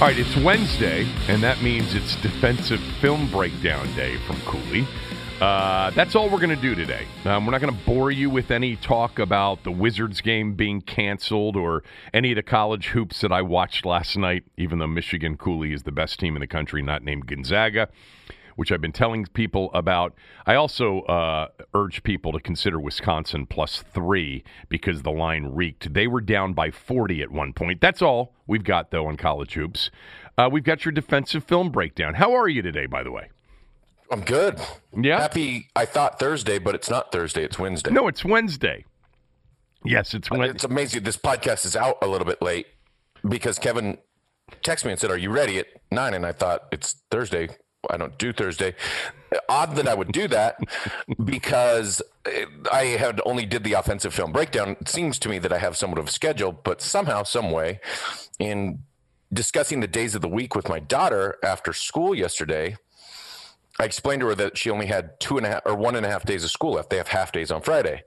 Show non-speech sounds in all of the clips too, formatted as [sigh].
All right, it's Wednesday, and that means it's defensive film breakdown day from Cooley. Uh, that's all we're going to do today. Um, we're not going to bore you with any talk about the Wizards game being canceled or any of the college hoops that I watched last night, even though Michigan Cooley is the best team in the country, not named Gonzaga which I've been telling people about. I also uh, urge people to consider Wisconsin plus three because the line reeked. They were down by 40 at one point. That's all we've got, though, on college hoops. Uh, we've got your defensive film breakdown. How are you today, by the way? I'm good. Yeah. Happy. I thought Thursday, but it's not Thursday. It's Wednesday. No, it's Wednesday. Yes, it's Wednesday. It's amazing. This podcast is out a little bit late because Kevin texted me and said, "Are you ready at 9? And I thought it's Thursday. I don't do Thursday. Odd that I would do that because I had only did the offensive film breakdown. It seems to me that I have somewhat of a schedule, but somehow, some way, in discussing the days of the week with my daughter after school yesterday, I explained to her that she only had two and a half or one and a half days of school left. They have half days on Friday.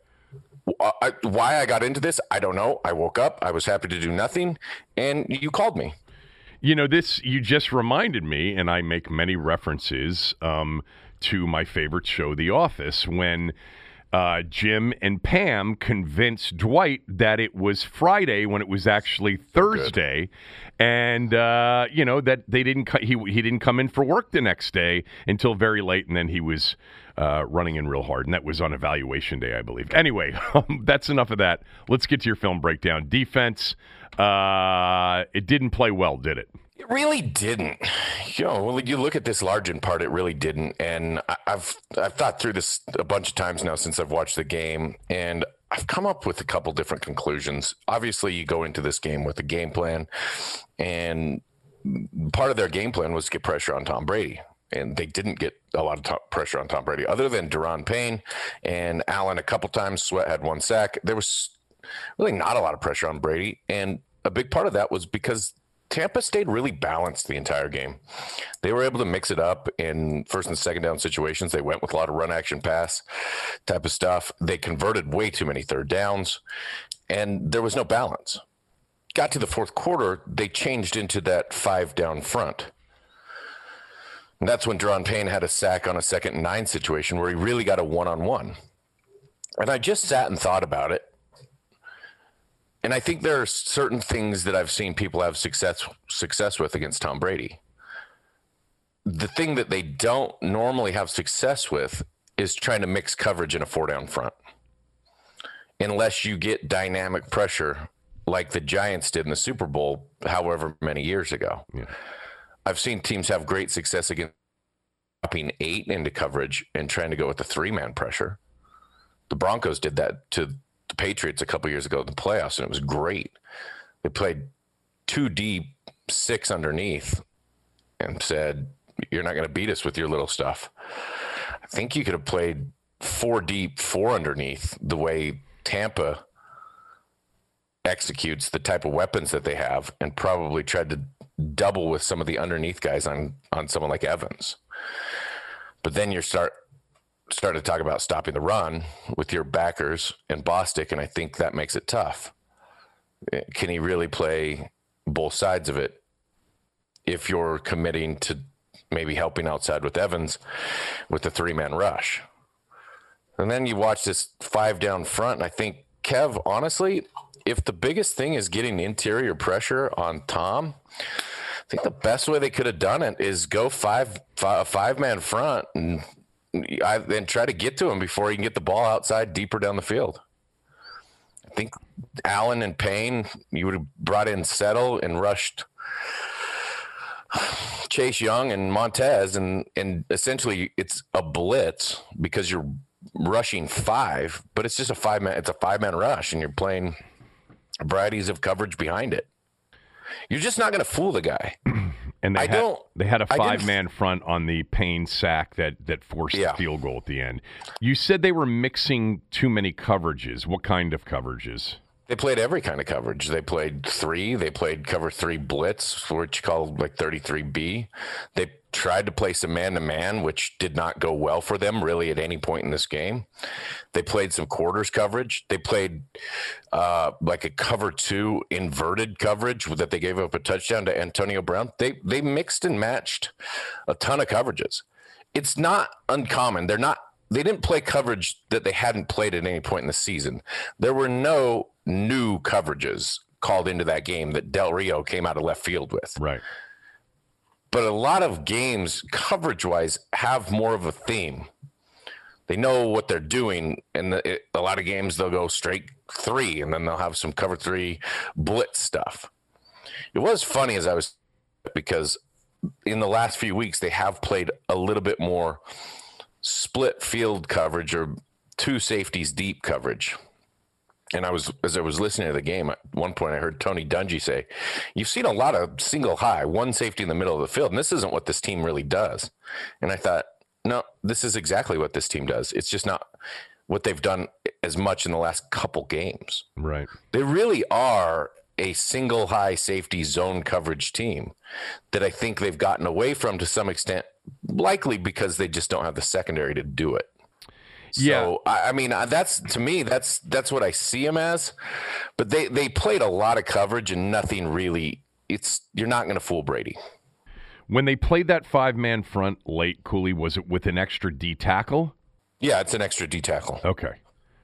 I, why I got into this, I don't know. I woke up, I was happy to do nothing, and you called me. You know, this, you just reminded me, and I make many references um, to my favorite show, The Office, when uh, Jim and Pam convinced Dwight that it was Friday when it was actually Thursday, and uh, you know that they didn't he he didn't come in for work the next day until very late, and then he was uh, running in real hard, and that was on evaluation day, I believe. Anyway, [laughs] that's enough of that. Let's get to your film breakdown. Defense, uh, it didn't play well, did it? It really didn't. You know, well, you look at this large in part, it really didn't. And I've I've thought through this a bunch of times now since I've watched the game, and I've come up with a couple different conclusions. Obviously, you go into this game with a game plan, and part of their game plan was to get pressure on Tom Brady. And they didn't get a lot of pressure on Tom Brady, other than Daron Payne and Allen a couple times. Sweat had one sack. There was really not a lot of pressure on Brady, and a big part of that was because Tampa stayed really balanced the entire game. They were able to mix it up in first and second down situations. They went with a lot of run action pass type of stuff. They converted way too many third downs, and there was no balance. Got to the fourth quarter, they changed into that five down front. And that's when Daron Payne had a sack on a second and nine situation where he really got a one on one. And I just sat and thought about it. And I think there are certain things that I've seen people have success success with against Tom Brady. The thing that they don't normally have success with is trying to mix coverage in a four down front. Unless you get dynamic pressure like the Giants did in the Super Bowl however many years ago. Yeah. I've seen teams have great success against dropping eight into coverage and trying to go with the three man pressure. The Broncos did that to the Patriots a couple years ago in the playoffs, and it was great. They played two deep, six underneath, and said, You're not going to beat us with your little stuff. I think you could have played four deep, four underneath the way Tampa executes the type of weapons that they have, and probably tried to double with some of the underneath guys on on someone like Evans. But then you start started to talk about stopping the run with your backers and Bostic, and I think that makes it tough. Can he really play both sides of it if you're committing to maybe helping outside with Evans with the three man rush? And then you watch this five down front, and I think, Kev, honestly, if the biggest thing is getting interior pressure on Tom, I think the best way they could have done it is go five, five five man front and I, try to get to him before he can get the ball outside deeper down the field. I think Allen and Payne, you would have brought in Settle and rushed Chase Young and Montez, and and essentially it's a blitz because you're rushing five, but it's just a five man. It's a five man rush, and you're playing varieties of coverage behind it. You're just not going to fool the guy. [clears throat] And they I had, they had a five man front on the Payne sack that that forced Yeah. the field goal at the end. You said they were mixing too many coverages. What kind of coverages? They played every kind of coverage. They played three. They played cover three blitz, which you call like 33B. They tried to play some man to man, which did not go well for them really at any point in this game. They played some quarters coverage. They played uh, like a cover two inverted coverage that they gave up a touchdown to Antonio Brown. They they mixed and matched a ton of coverages. It's not uncommon. They're not they didn't play coverage that they hadn't played at any point in the season. There were no new coverages called into that game that Del Rio came out of left field with. Right. But a lot of games, coverage wise, have more of a theme. They know what they're doing, and the, it, a lot of games they'll go straight three, and then they'll have some cover three blitz stuff. It was funny as I was because in the last few weeks they have played a little bit more split field coverage or two safeties deep coverage. And I was as I was listening to the game at one point I heard Tony Dungy say, You've seen a lot of single high, one safety in the middle of the field, and this isn't what this team really does. And I thought, no, this is exactly what this team does. It's just not what they've done as much in the last couple games. Right. They really are a single high safety zone coverage team that I think they've gotten away from to some extent, likely because they just don't have the secondary to do it. Yeah. So I, I mean, that's to me, that's that's what I see him as. But they they played a lot of coverage and nothing really. It's you're not going to fool Brady. When they played that five man front late, Cooley, was it with an extra D tackle? Yeah, it's an extra D tackle. Okay.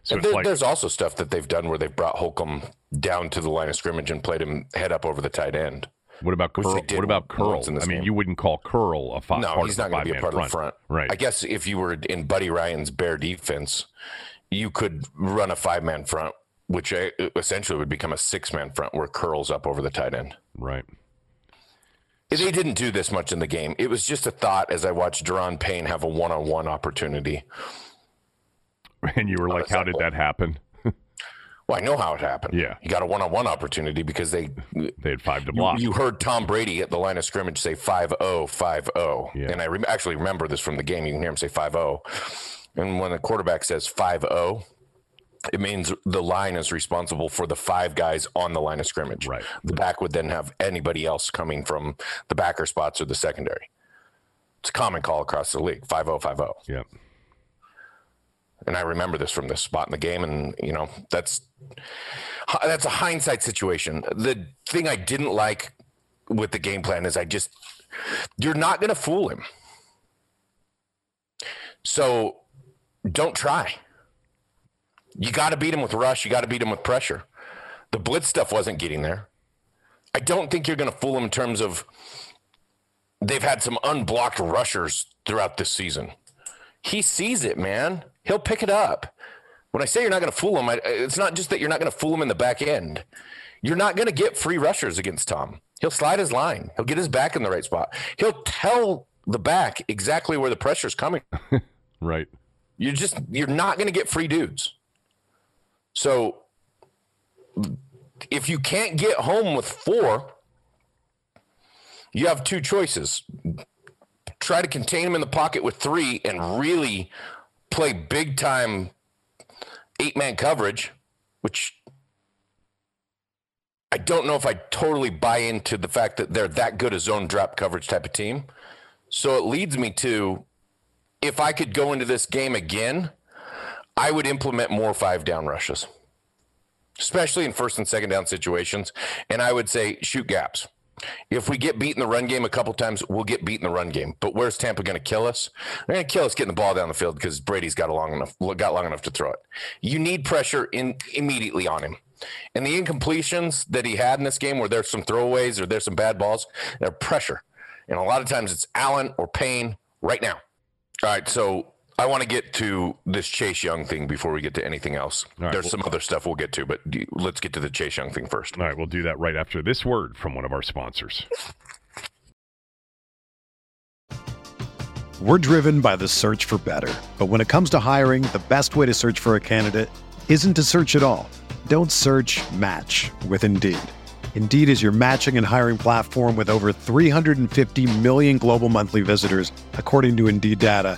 So there- like there's also stuff that they've done where they've brought Holcomb down to the line of scrimmage and played him head up over the tight end. What about Curl? What about Curl? once in this I mean, game. you wouldn't call Curl a fi- No, he's not going to be a part of the front. Right. I guess if you were in Buddy Ryan's bear defense, you could run a five man front, which uh, essentially would become a six man front where curls up over the tight end. right. They didn't do this much in the game. It was just a thought as I watched Daron Payne have a one on one opportunity. [laughs] And you were like, how did that happen? Well, I know how it happened. Yeah. He got a one on one opportunity because they They had five to You, block. you heard Tom Brady at the line of scrimmage say 5 0, 5 0. Yeah. And I rem actually remember this from the game. You can hear him say 5 0. And when the quarterback says 5 0, it means the line is responsible for the five guys on the line of scrimmage. Right. The back would then have anybody else coming from the backer spots or the secondary. It's a common call across the league 5 0, 5 0. yeah. And I remember this from this spot in the game, and you know that's that's a hindsight situation. The thing I didn't like with the game plan is I just you're not going to fool him. So don't try. You got to beat him with rush. You got to beat him with pressure. The blitz stuff wasn't getting there. I don't think you're going to fool him in terms of they've had some unblocked rushers throughout this season. He sees it, man. He'll pick it up. When I say you're not going to fool him, I, it's not just that you're not going to fool him in the back end. You're not going to get free rushers against Tom. He'll slide his line. He'll get his back in the right spot. He'll tell the back exactly where the pressure's coming. [laughs] Right. You're just you're not going to get free dudes. So if you can't get home with four, you have two choices. Try to contain him in the pocket with three and really play big time eight man coverage, which I don't know if I totally buy into the fact that they're that good a zone drop coverage type of team. So it leads me to if I could go into this game again, I would implement more five down rushes, especially in first and second down situations. And I would say shoot gaps. If we get beat in the run game a couple times, we'll get beat in the run game. But where's Tampa going to kill us? They're going to kill us getting the ball down the field because Brady's got long enough got long enough to throw it. You need pressure in immediately on him. And the incompletions that he had in this game, where there's some throwaways or there's some bad balls, they're pressure. And a lot of times it's Allen or Payne right now. All right, so I want to get to this Chase Young thing before we get to anything else. right, There's well- some other stuff we'll get to, but d- let's get to the Chase Young thing first. All right, we'll do that right after this word from one of our sponsors. We're driven by the search for better. But when it comes to hiring, the best way to search for a candidate isn't to search at all. Don't search match with Indeed. Indeed is your matching and hiring platform with over 350 million global monthly visitors, according to Indeed data,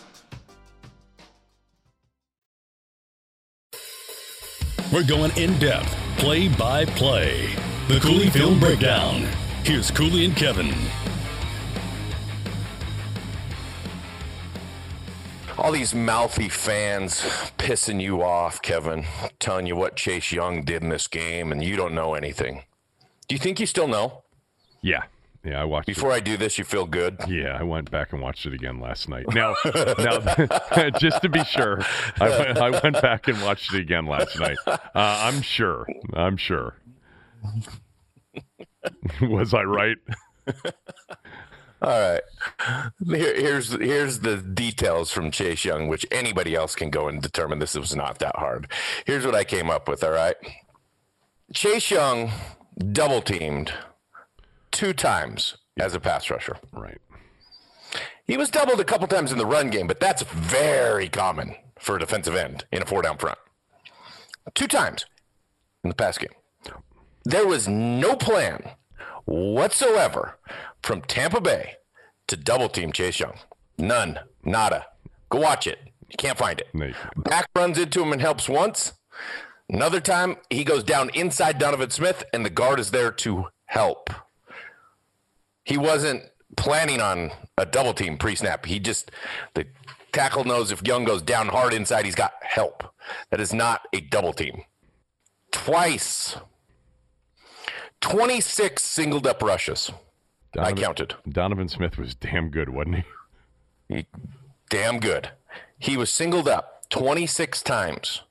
We're going in depth, play by play. The Cooley Film Breakdown. Here's Cooley and Kevin. All these mouthy fans pissing you off, Kevin, telling you what Chase Young did in this game, and you don't know anything. Do you think you still know? Yeah, yeah, I watched. it. Before I do this, you feel good? Yeah, I went back and watched it again last night. Now, now, [laughs] just to be sure, I went, I went back and watched it again last night. Uh, I'm sure. I'm sure. [laughs] Was I right? [laughs] All right. Here, here's here's the details from Chase Young, which anybody else can go and determine this was not that hard. Here's what I came up with. All right. Chase Young double teamed two times as a pass rusher. Right. He was doubled a couple times in the run game, but that's very common for a defensive end in a four down front. Two times in the pass game. There was no plan whatsoever from Tampa Bay to double team Chase Young. None. Nada. Go watch it. You can't find it. No, Back runs into him and helps once. Another time, he goes down inside Donovan Smith, and the guard is there to help. He wasn't planning on a double team pre snap. He just, the tackle knows if Young goes down hard inside, he's got help. That is not a double team. Twice, 26 singled up rushes. I counted. Donovan Smith was damn good, wasn't he? He, damn good. He was singled up 26 times.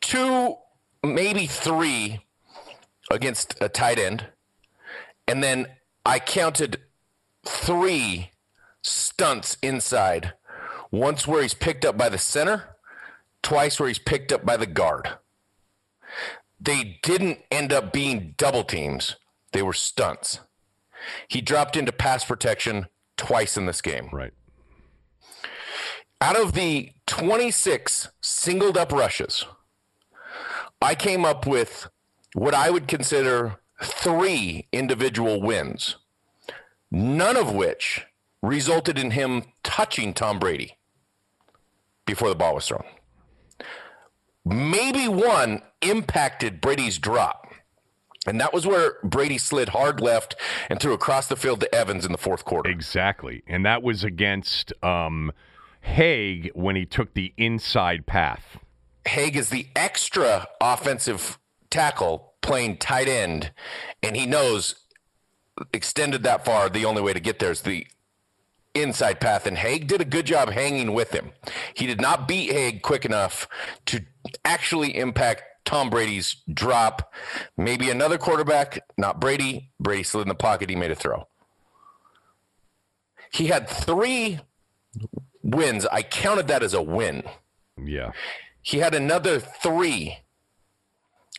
Two, maybe three against a tight end. And then I counted three stunts inside. Once where he's picked up by the center, twice where he's picked up by the guard. They didn't end up being double teams, they were stunts. He dropped into pass protection twice in this game. Right. Out of the 26 singled up rushes, I came up with what I would consider three individual wins, none of which resulted in him touching Tom Brady before the ball was thrown. Maybe one impacted Brady's drop. And that was where Brady slid hard left and threw across the field to Evans in the fourth quarter. Exactly. And that was against um, Haeg when he took the inside path. Haeg is the extra offensive tackle playing tight end, and he knows extended that far, the only way to get there is the inside path. And Haeg did a good job hanging with him. He did not beat Haeg quick enough to actually impact Tom Brady's drop. Maybe another quarterback, not Brady. Brady slid in the pocket. He made a throw. He had three wins. I counted that as a win. Yeah. He had another three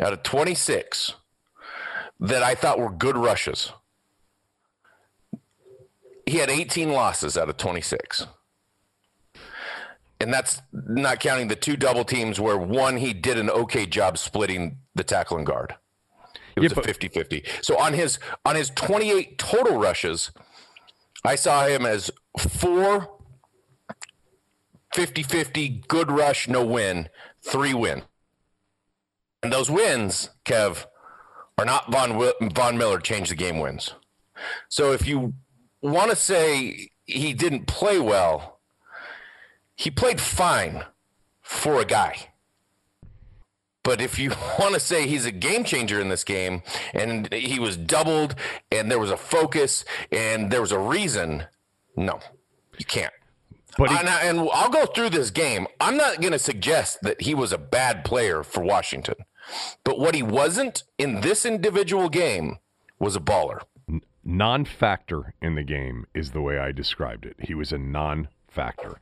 out of 26 that I thought were good rushes. He had 18 losses out of 26. And that's not counting the two double teams where one he did an okay job splitting the tackle and guard. It was Yeah, but- a 50-50. So on his on his 28 total rushes, I saw him as four 50-50 good rush no win, three win. And those wins, Kev, are not Von Von Miller change the game wins. So if you want to say he didn't play well, he played fine for a guy. But if you [laughs] want to say he's a game changer in this game and he was doubled and there was a focus and there was a reason, no, you can't. But he, I, and I'll go through this game. I'm not going to suggest that he was a bad player for Washington, but what he wasn't in this individual game was a baller. non factor in the game is the way I described it. He was a non factor.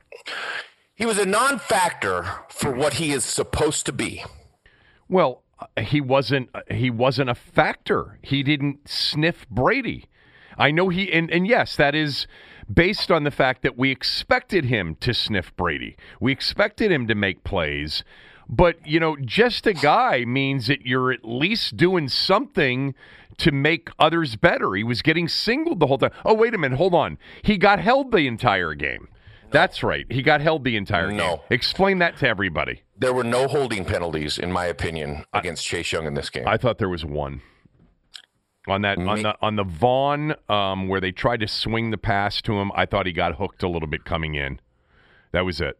He was a non-factor for what he is supposed to be. Well, uh, he wasn't he wasn't a factor. He didn't sniff Brady. I know he and, and yes, that is based on the fact that we expected him to sniff Brady. We expected him to make plays. But, you know, just a guy means that you're at least doing something to make others better. He was getting singled the whole time. Oh, wait a minute, hold on. He got held the entire game. That's right. He got held the entire game. No. Explain that to everybody. There were no holding penalties, in my opinion, against Chase Young in this game. I thought there was one on that on the on the Vaughn um, where they tried to swing the pass to him. I thought he got hooked a little bit coming in. That was it.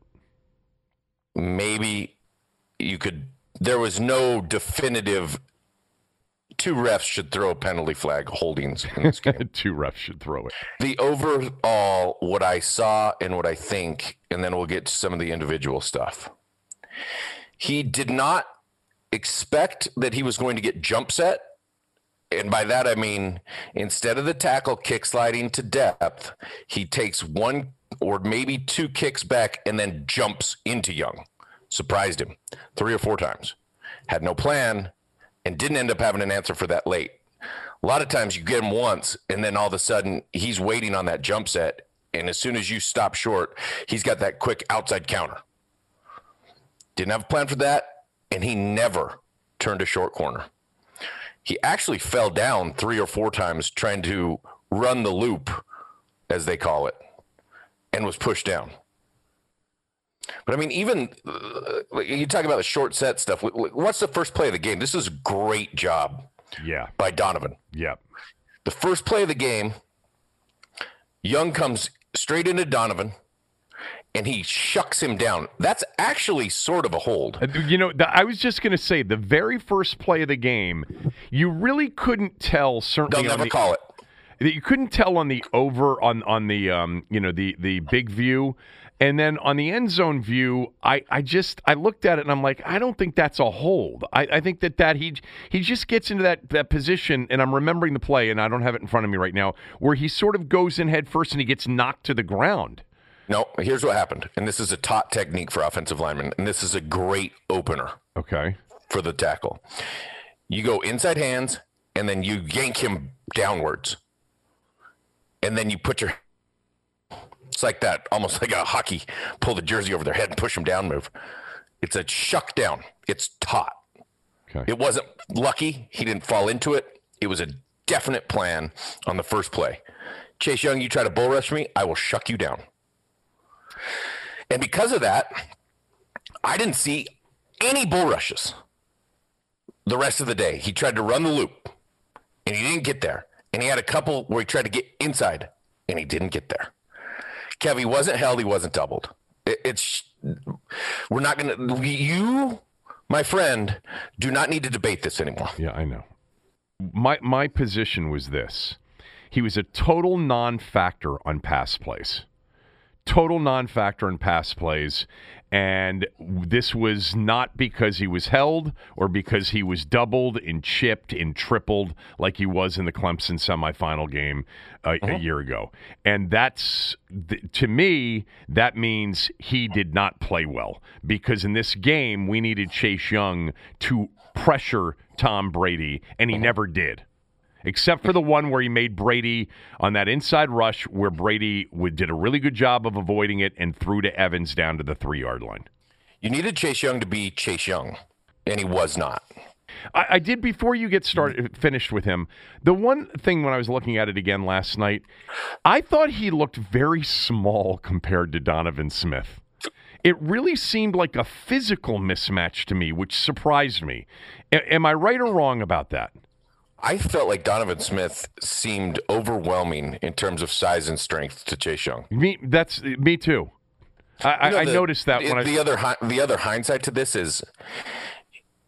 Maybe you could. There was no definitive. Two refs should throw a penalty flag holdings in this game. [laughs] Two refs should throw it. the overall, what I saw and what I think, and then we'll get to some of the individual stuff. He did not expect that he was going to get jump set. And by that, I mean, instead of the tackle kick sliding to depth, he takes one or maybe two kicks back and then jumps into Young. Surprised him three or four times. Had no plan and didn't end up having an answer for that late. A lot of times you get him once, and then all of a sudden he's waiting on that jump set. And as soon as you stop short, he's got that quick outside counter. Didn't have a plan for that, and he never turned a short corner. He actually fell down three or four times trying to run the loop, as they call it, and was pushed down. But I mean, even uh, you talk about the short set stuff. What's the first play of the game? This is a great job Yeah. by Donovan. Yep. The first play of the game, Young comes straight into Donovan and he shucks him down. That's actually sort of a hold. Uh, You know, the, I was just going to say the very first play of the game, you really couldn't tell. Certainly, They'll never the, call it. that you couldn't tell on the over on on the um you know the the big view and then on the end zone view i i just i looked at it and i'm like i don't think that's a hold i, I think that that he he just gets into that that position and i'm remembering the play and i don't have it in front of me right now where he sort of goes in head first and he gets knocked to the ground No, here's what happened. And this is a top technique for offensive linemen. And this is a great opener okay for the tackle. You go inside hands and then you yank him downwards. And then you put your it's like that, almost like a hockey, pull the jersey over their head and push them down move. It's a shuck down. It's taut. okay It wasn't lucky. He didn't fall into it. It was a definite plan on the first play. Chase Young, you try to bull rush me, I will shuck you down. And because of that, I didn't see any bull rushes the rest of the day. He tried to run the loop and he didn't get there. And he had a couple where he tried to get inside and he didn't get there. Kev, he wasn't held, he wasn't doubled. It, it's we're not gonna you, my friend, do not need to debate this anymore. Yeah, I know. My my position was this: he was a total non-factor on pass plays. total non-factor in pass plays. And this was not because he was held or because he was doubled and chipped and tripled like he was in the Clemson semifinal game uh, a year ago. And that's, th- to me, that means he did not play well because in this game, we needed Chase Young to pressure Tom Brady, and he never did except for the one where he made Brady on that inside rush where Brady would, did a really good job of avoiding it and threw to Evans down to the three yard line. You needed Chase Young to be Chase Young, and he was not. I, I did before you get started finished with him. The one thing when I was looking at it again last night, I thought he looked very small compared to Donovan Smith. It really seemed like a physical mismatch to me, which surprised me. A- am I right or wrong about that? I felt like Donovan Smith seemed overwhelming in terms of size and strength to Chase Young. Me, that's me too. I, You know, I, I the- noticed that the, when I other the other hindsight to this is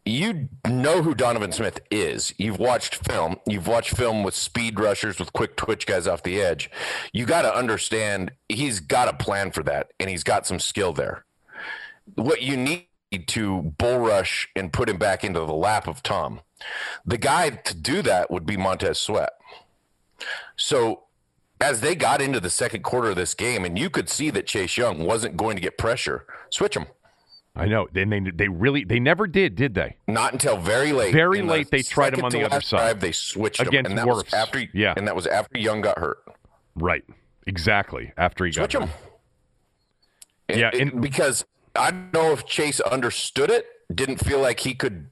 you know who Donovan Smith is. You've watched film. You've watched film with speed rushers, with quick twitch guys off the edge. You got to understand he's got a plan for that, and he's got some skill there. What you need to bull rush and put him back into the lap of Tom, the guy to do that would be Montez Sweat. So as they got into the second quarter of this game, and you could see that Chase Young wasn't going to get pressure, switch him. I know. Then they they really they never did, did they? Not until very late. Very In the late, they tried him on the other side. Drive, they switched Against him, and that Wirfs. was after. Yeah. and that was after Young got hurt. Right. Exactly. After he Switch got him. hurt. Yeah, it- and- because I don't know if Chase understood it, didn't feel like he could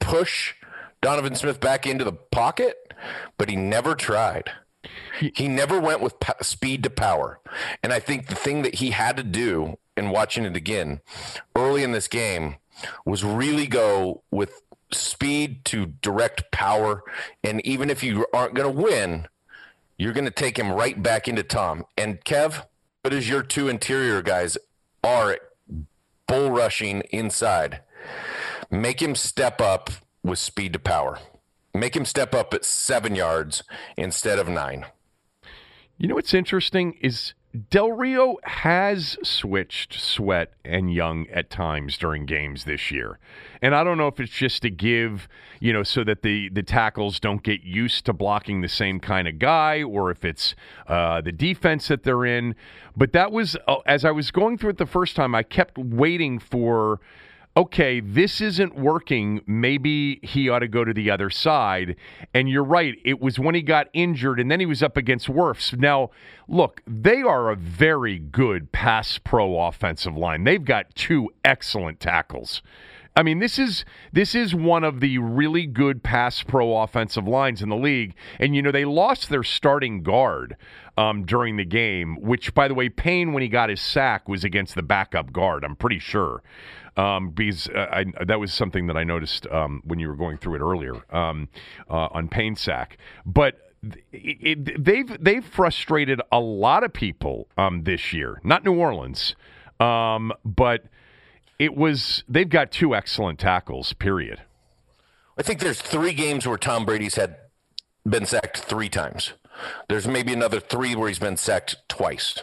push Donovan Smith back into the pocket, but he never tried. He never went with speed to power. And I think the thing that he had to do in watching it again early in this game was really go with speed to direct power. And even if you aren't going to win, you're going to take him right back into Tom. And Kev, but as your two interior guys are at bull rushing inside, make him step up with speed to power. Make him step up at seven yards instead of nine. You know what's interesting is Del Rio has switched Sweat and Young at times during games this year. And I don't know if it's just to give, you know, so that the, the tackles don't get used to blocking the same kind of guy or if it's uh, the defense that they're in. But that was, uh, as I was going through it the first time, I kept waiting for okay, this isn't working. Maybe he ought to go to the other side. And you're right. It was when he got injured and then he was up against Wirfs. Now, look, they are a very good pass pro offensive line. They've got two excellent tackles. I mean, this is this is one of the really good pass pro offensive lines in the league. And you know, they lost their starting guard um, during the game, which, by the way, Payne when he got his sack was against the backup guard. I'm pretty sure um, because uh, I, that was something that I noticed um, when you were going through it earlier um, uh, on Payne sack. But it, it, they've they've frustrated a lot of people um, this year. Not New Orleans, um, but it was they've got two excellent tackles. Period. I think there's three games where Tom Brady's had been sacked three times. There's maybe another three where he's been sacked twice.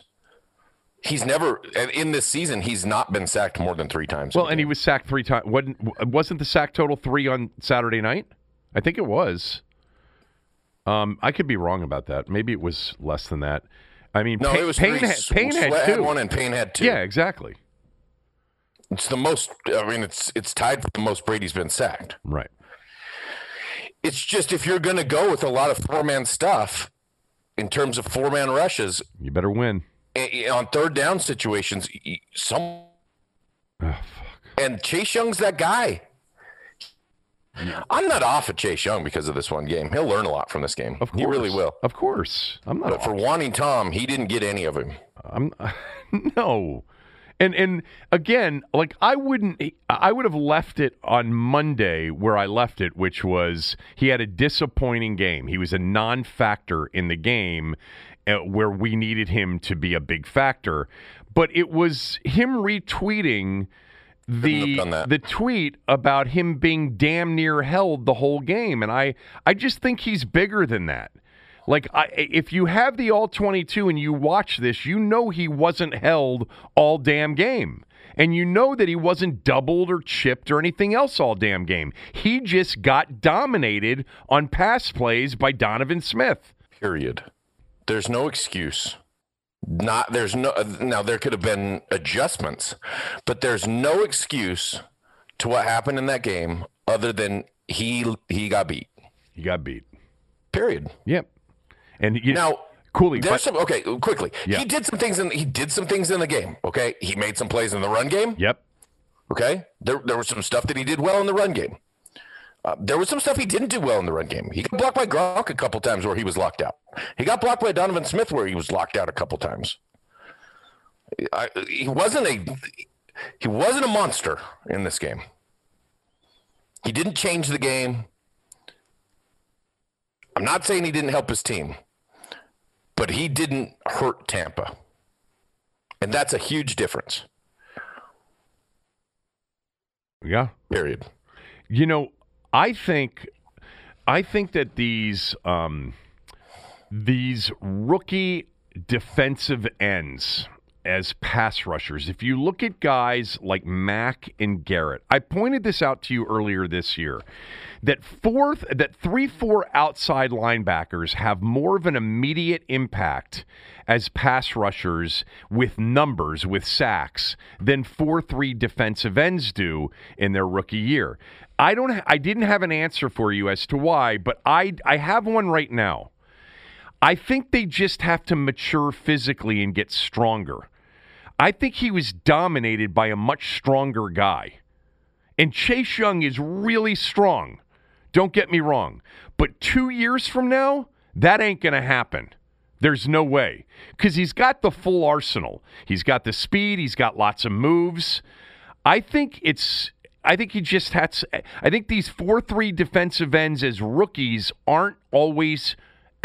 He's never in this season. He's not been sacked more than three times. Well, and he was sacked three times. wasn't wasn't the sack total three on Saturday night? I think it was. Um, I could be wrong about that. Maybe it was less than that. I mean, no, Payne, it was Payne, had, Payne had had two. one and Payne had two. Yeah, exactly. It's the most. I mean, it's it's tied for the most Brady's been sacked. Right. It's just if you're going to go with a lot of four man stuff in terms of four man rushes You better win. On third down situations, some Oh, fuck. and Chase Young's that guy. I'm not off at Chase Young because of this one game. He'll learn a lot from this game. Of course. He really will. Of course. I'm not. But for wanting Tom, he didn't get any of him. I'm [laughs] no. And and again, like I wouldn't I would have left it on Monday where I left it, which was he had a disappointing game. He was a non-factor in the game Uh, where we needed him to be a big factor. But it was him retweeting the the tweet about him being damn near held the whole game and I I just think he's bigger than that. Like, I, if you have the all 22 and you watch this, you know he wasn't held all damn game. And you know that he wasn't doubled or chipped or anything else all damn game. He just got dominated on pass plays by Donovan Smith. Period. There's no excuse. Not there's no now there could have been adjustments, but there's no excuse to what happened in that game other than he he got beat. He got beat. Period. Yep. And you, Now, Cooley, There's but- some okay, quickly. Yeah. He did some things in he did some things in the game. Okay, he made some plays in the run game. Yep. Okay, there there was some stuff that he did well in the run game. Uh, there was some stuff he didn't do well in the run game. He got blocked by Gronk a couple times where he was locked out. He got blocked by Donovan Smith where he was locked out a couple times. I, he wasn't a he wasn't a monster in this game. He didn't change the game. I'm not saying he didn't help his team, but he didn't hurt Tampa. And that's a huge difference. Yeah. Period. You know, I think I think that these um, these rookie defensive ends as pass rushers, if you look at guys like Mack and Garrett, I pointed this out to you earlier this year that fourth that three four outside linebackers have more of an immediate impact as pass rushers with numbers with sacks than four three defensive ends do in their rookie year. I don't ha- I didn't have an answer for you as to why, but I I have one right now. I think they just have to mature physically and get stronger. I think he was dominated by a much stronger guy. And Chase Young is really strong. Don't get me wrong. But two years from now, that ain't going to happen. There's no way. Because he's got the full arsenal. He's got the speed, he's got lots of moves. I think it's. I think he just has. I think these 4 3 defensive ends as rookies aren't always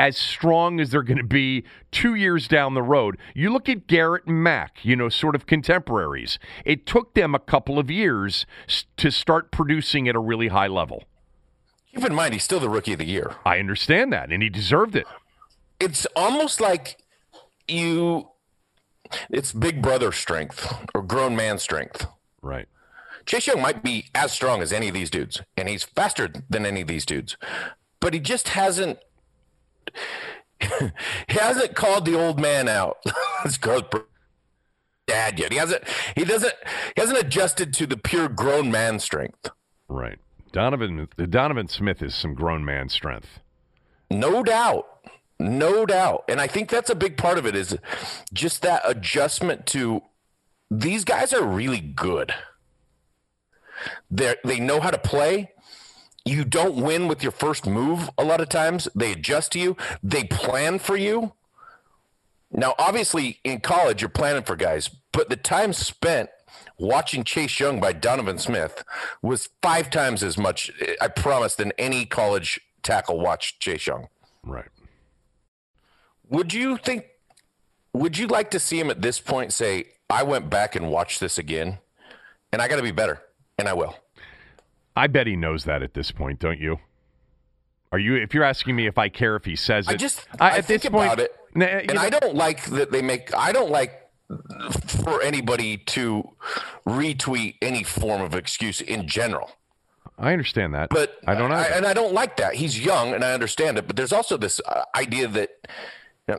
as strong as they're going to be two years down the road. You look at Garrett and Mack, you know, sort of contemporaries. It took them a couple of years to start producing at a really high level. Keep in mind, he's still the rookie of the year. I understand that, and he deserved it. It's almost like you, it's big brother strength or grown man strength. Right. Chase Young might be as strong as any of these dudes, and he's faster than any of these dudes, but he just hasn't. He hasn't called the old man out. [laughs] Br- dad yet. He hasn't. He doesn't. He hasn't adjusted to the pure grown man strength. Right. Donovan Donovan Smith is some grown man strength. No doubt. No doubt. And I think that's a big part of it is just that adjustment to these guys are really good. They they know how to play. You don't win with your first move a lot of times. They adjust to you. They plan for you. Now, obviously, in college, you're planning for guys, but the time spent watching Chase Young by Donovan Smith was five times as much, I promise, than any college tackle watched Chase Young. Right. Would you think? Would you like to see him at this point say, "I went back and watched this again, and I got to be better, and I will." I bet he knows that at this point, don't you? Are you? If you're asking me if I care if he says it, I just I, at think this point, about it, Nah, and know- I don't like that they make. I don't like for anybody to retweet any form of excuse in general. I understand that, But I don't know. and I don't like that. He's young, and I understand it. But there's also this uh, idea that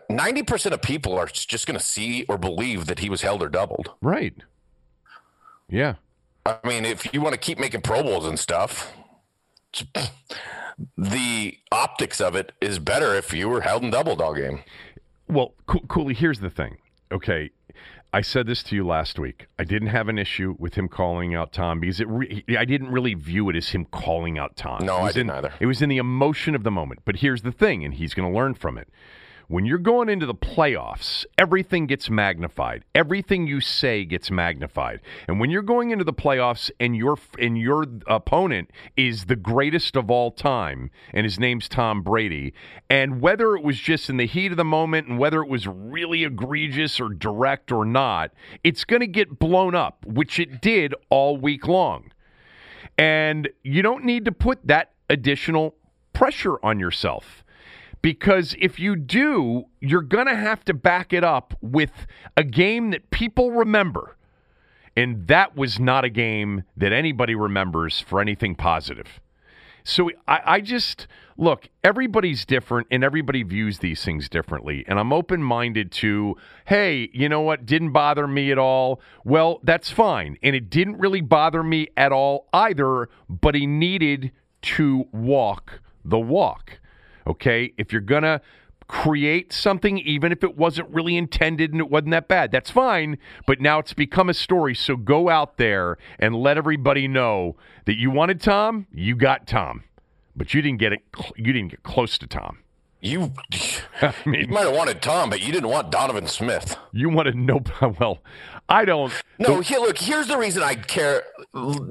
ninety percent of people are just going to see or believe that he was held or doubled. right. Yeah. I mean, if you want to keep making Pro Bowls and stuff, the optics of it is better if you were held and doubled all game. Well, Coo- Cooley, here's the thing. Okay, I said this to you last week. I didn't have an issue with him calling out Tom because it. Re- I didn't really view it as him calling out Tom. No, I didn't in- either. It was in the emotion of the moment. But here's the thing, and he's going to learn from it. When you're going into the playoffs, everything gets magnified. Everything you say gets magnified. And when you're going into the playoffs and your and your opponent is the greatest of all time and his name's Tom Brady, and whether it was just in the heat of the moment and whether it was really egregious or direct or not, it's going to get blown up, which it did all week long. And you don't need to put that additional pressure on yourself Because if you do, you're going to have to back it up with a game that people remember. And that was not a game that anybody remembers for anything positive. So I, I just look, everybody's different and everybody views these things differently. And I'm open minded to, hey, you know what? Didn't bother me at all. Well, that's fine. And it didn't really bother me at all either, but he needed to walk the walk. Okay. If you're going to create something, even if it wasn't really intended and it wasn't that bad, that's fine. But now it's become a story. So go out there and let everybody know that you wanted Tom, you got Tom, but you didn't get it. You didn't get close to Tom. You, [laughs] [laughs] I mean, you might have wanted Tom, but you didn't want Donovan Smith. You wanted no. [laughs] Well, I don't. No, here, look. Here's the reason I care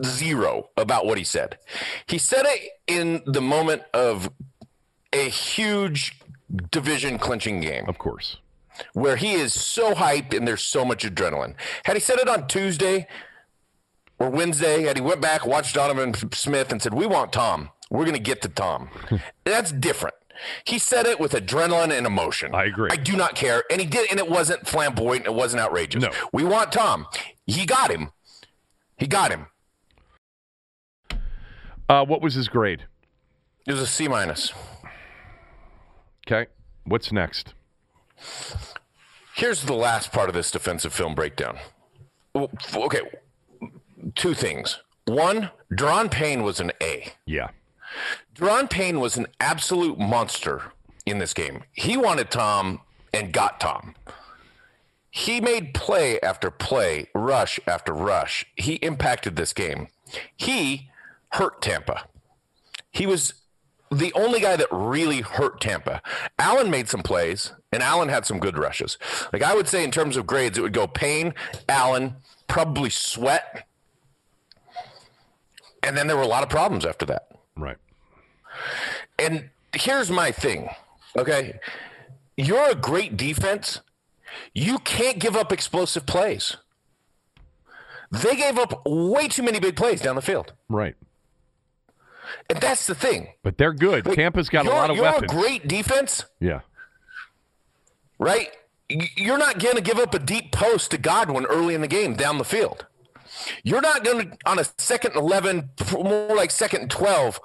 zero about what he said. He said it in the moment of a huge division clinching game. Of course. Where he is so hyped and there's so much adrenaline. Had he said it on Tuesday or Wednesday, had he went back, watched Donovan Smith and said, We want Tom. We're going to get to Tom. [laughs] That's different. He said it with adrenaline and emotion. I agree. I do not care. And he did, and it wasn't flamboyant. It wasn't outrageous. No. We want Tom. He got him. He got him. Uh, what was his grade? It was a C minus. Okay. What's next? Here's the last part of this defensive film breakdown. Okay. Two things. One, Daron Payne was an A. Yeah. Daron Payne was an absolute monster in this game. He wanted Tom and got Tom. He made play after play, rush after rush. He impacted this game. He hurt Tampa. He was the only guy that really hurt Tampa. Allen made some plays, and Allen had some good rushes. Like I would say, in terms of grades, it would go Payne, Allen, probably Sweat, and then there were a lot of problems after that. Right. And here's my thing. Okay, you're a great defense. You can't give up explosive plays. They gave up way too many big plays down the field. Right. And that's the thing. But they're good. Like, Tampa's got a lot of you're weapons. You're a great defense. Yeah. Right? You're not going to give up a deep post to Godwin early in the game down the field. You're not going to, on a second 11, more like second 12,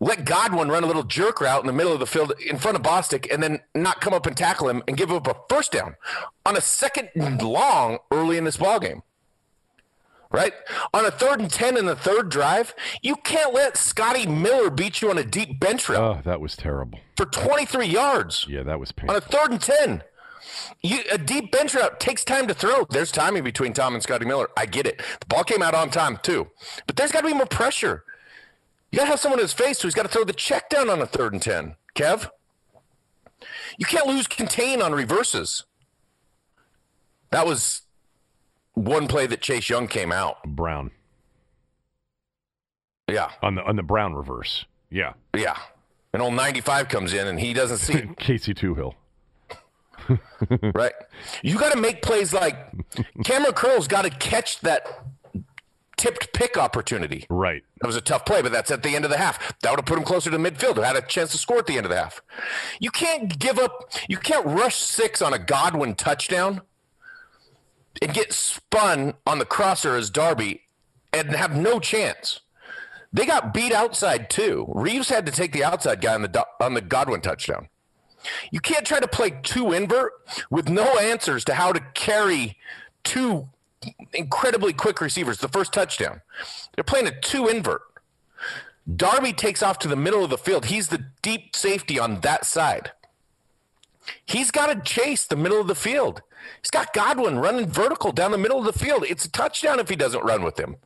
let Godwin run a little jerk route in the middle of the field in front of Bostic and then not come up and tackle him and give up a first down on a second long early in this ball game right? On a third and 10 in the third drive, you can't let Scotty Miller beat you on a deep bench route. Oh, that was terrible. For 23 yards. Yeah, that was painful. On a third and 10. You, a deep bench route takes time to throw. There's timing between Tom and Scotty Miller. I get it. The ball came out on time, too. But there's got to be more pressure. You got to have someone in his face who's got to throw the check down on a third and 10. Kev? You can't lose contain on reverses. That was one play that Chase Young came out. Brown. Yeah. On the on the Brown reverse. Yeah. Yeah. And old 95 comes in and he doesn't see [laughs] Casey Toohill. [laughs] right. You got to make plays like Kamren Curl's got to catch that tipped pick opportunity. Right. That was a tough play, but that's at the end of the half. That would have put him closer to midfield. Who had a chance to score at the end of the half. You can't give up. You can't rush six on a Godwin touchdown and get spun on the crosser as Darby and have no chance. They got beat outside too. Reaves had to take the outside guy on the on the Godwin touchdown. You can't try to play two invert with no answers to how to carry two incredibly quick receivers. The first touchdown, they're playing a two invert. Darby takes off to the middle of the field. He's the deep safety on that side. He's got to chase the middle of the field. He's got Godwin running vertical down the middle of the field. It's a touchdown if he doesn't run with him.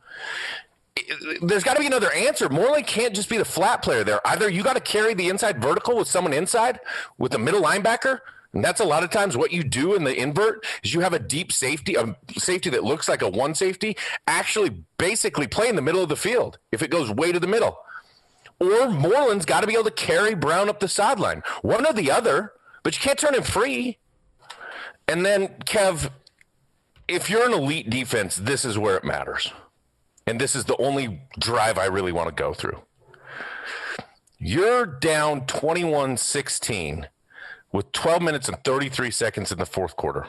There's got to be another answer. Moreland can't just be the flat player there. Either you got to carry the inside vertical with someone inside with a middle linebacker, and that's a lot of times what you do in the invert is you have a deep safety, a safety that looks like a one safety, actually basically play in the middle of the field if it goes way to the middle. Or Moreland's got to be able to carry Brown up the sideline. One or the other, but you can't turn him free. And then, Kev, if you're an elite defense, this is where it matters. And this is the only drive I really want to go through. You're down 21 16 with 12 minutes and 33 seconds in the fourth quarter.